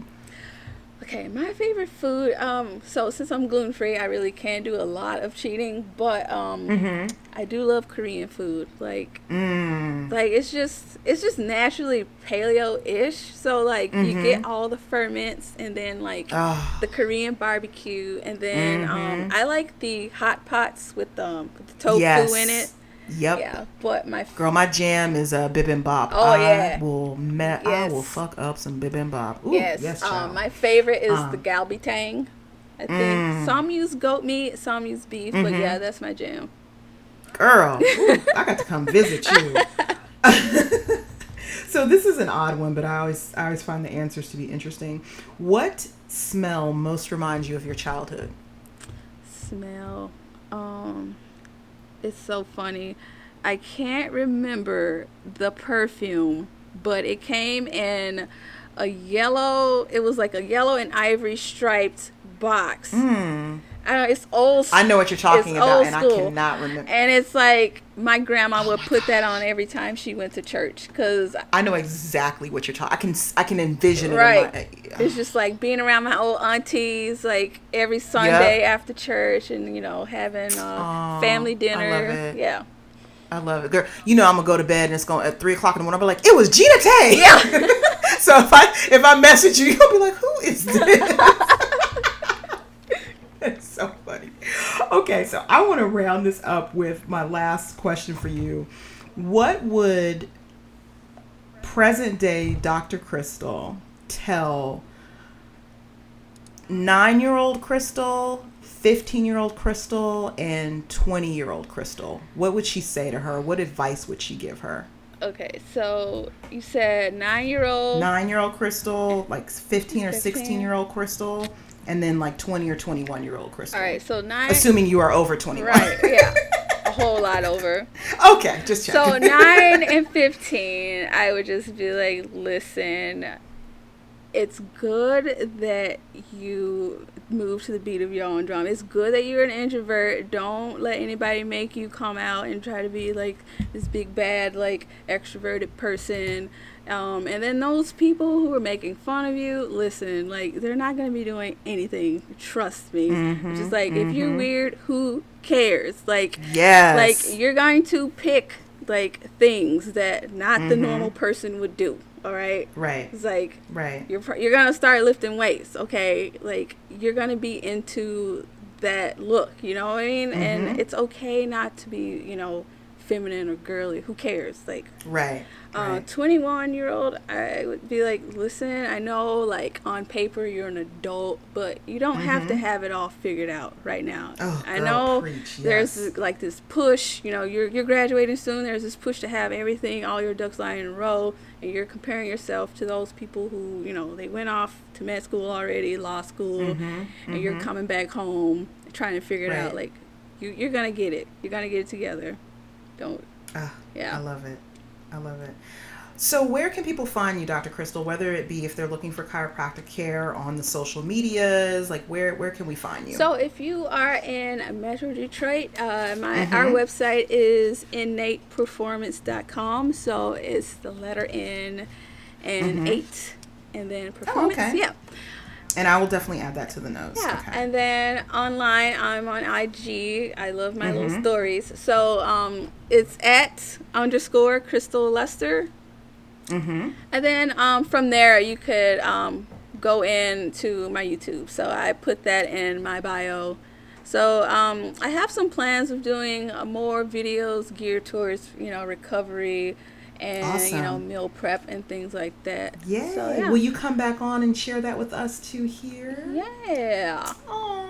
B: Okay, my favorite food. Um, so since I'm gluten free, I really can't do a lot of cheating, but um, mm-hmm. I do love Korean food. Like, mm. like it's just it's just naturally paleo ish. So like mm-hmm. you get all the ferments and then like oh. the Korean barbecue, and then um, mm-hmm. um, I like the hot pots with um with the tofu yes. in it.
A: Yep.
B: Yeah, but my
A: girl, my jam is a uh, bibimbap. Oh I yeah. Will me- yes. I will fuck up some bibimbap.
B: Ooh, yes. Yes. Um, my favorite is uh. the galbitang. I think mm. some use goat meat, some use beef, mm-hmm. but yeah, that's my jam.
A: Girl, ooh, I got to come visit you. so this is an odd one, but I always I always find the answers to be interesting. What smell most reminds you of your childhood?
B: Smell. Um it's so funny. I can't remember the perfume, but it came in a yellow. It was like a yellow and ivory striped box. Mm. Uh, it's old.
A: I know what you're talking about, and. I cannot remember.
B: And it's like my grandma would put that on every time she went to church because
A: I know exactly what you're talking. I can I can envision it.
B: Right. My, uh, it's just like being around my old aunties, like every Sunday yep. after church, and you know having uh, family dinner. Yeah.
A: I love it, girl. You know I'm gonna go to bed and it's going at three o'clock in the morning. I'll be like, it was Jean Naté. Yeah. so if I if I message you, you'll be like, who is this? It's so funny. Okay, so I want to round this up with my last question for you. What would present day Dr. Crystal tell nine year old Crystal, 15 year old Crystal, and 20 year old Crystal? What would she say to her? What advice would she give her?
B: Okay, so you said nine year old.
A: Nine year old Crystal, like 15 or 16 year old Crystal, and then like 20 or 21 year old Crystal.
B: All right, so nine.
A: Assuming you are over 21.
B: Right, yeah. a whole lot over.
A: Okay, just checking.
B: So 9 and 15, I would just be like, listen, it's good that you move to the beat of your own drum. It's good that you're an introvert. Don't let anybody make you come out and try to be like this big bad like extroverted person. Um, and then those people who are making fun of you, listen, like they're not gonna be doing anything. Trust me. Mm-hmm, Just like mm-hmm. if you're mm-hmm. weird, who cares? Like yes. like you're going to pick like things that not mm-hmm. the normal person would do. All right.
A: Right.
B: It's like
A: right.
B: You're you're gonna start lifting weights. Okay. Like you're gonna be into that look. You know what I mean? And mm-hmm. it's okay not to be. You know feminine or girly. Who cares? Like,
A: right. Uh,
B: 21 year old, I would be like, listen, I know, like, on paper you're an adult, but you don't mm-hmm. have to mm-hmm. have it all figured out right now.
A: Oh,
B: I
A: girl,
B: know
A: preach,
B: yes. there's like this push, you know, you're, you're graduating soon. There's this push to have everything, all your ducks lying in a row, and you're comparing yourself to those people who, you know, they went off to med school already, law school, mm-hmm. and mm-hmm. you're coming back home trying to figure right. it out. Like, you, you're going to get it. You're going to get it together. Don't.
A: Ah, yeah. I love it. I love it. So, where can people find you, Dr. Crystal? Whether it be if they're looking for chiropractic care on the social medias, like where where can we find you?
B: So, if you are in Metro Detroit, uh, my mm-hmm. our website is innateperformance.com. So it's the letter N and mm-hmm. eight, and then performance. Oh, okay. Yeah.
A: And I will definitely add that to the notes.
B: Yeah. Okay. And then online, I'm on IG. I love my mm-hmm. little stories. So um, it's at underscore Crystal Lester. Mm-hmm. And then um, from there, you could um, go into my YouTube. So I put that in my bio. So um, I have some plans of doing uh, more videos geared towards, you know, recovery and awesome. you know meal prep and things like that.
A: Yeah. So, yeah. Will you come back on and share that with us too here?
B: Yeah.
A: Oh,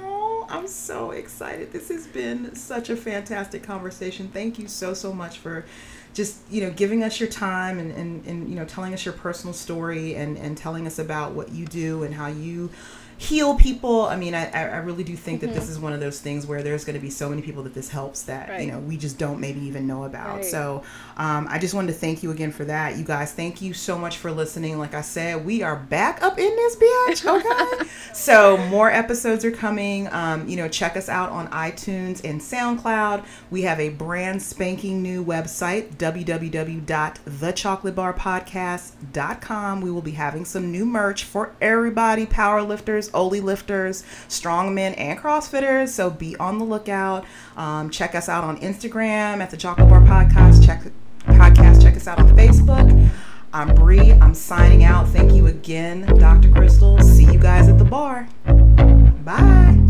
A: Oh, I'm so excited. This has been such a fantastic conversation. Thank you so, so much for just you know giving us your time and, and, and you know telling us your personal story and, and telling us about what you do and how you heal people. I mean, I, I really do think mm-hmm. that this mm-hmm. is one of those things where there's going to be so many people that this helps that, right. you know, we just don't maybe even know about. Right. So um, I just wanted to thank you again for that. You guys, thank you so much for listening. Like I said, we are back up in this bitch, okay? so more episodes are coming. Um, you know, check us out on iTunes and SoundCloud. We have a brand spanking new website, www.thechocolatebarpodcast.com. We will be having some new merch for everybody, power lifters, Oly lifters, strongmen, and CrossFitters. So be on the lookout. Um, check us out on Instagram at the Chocolate Bar Podcast. Check podcast. Check us out on Facebook. I'm Bri. I'm signing out. Thank you again, Dr. Crystal. See you guys at the bar. Bye.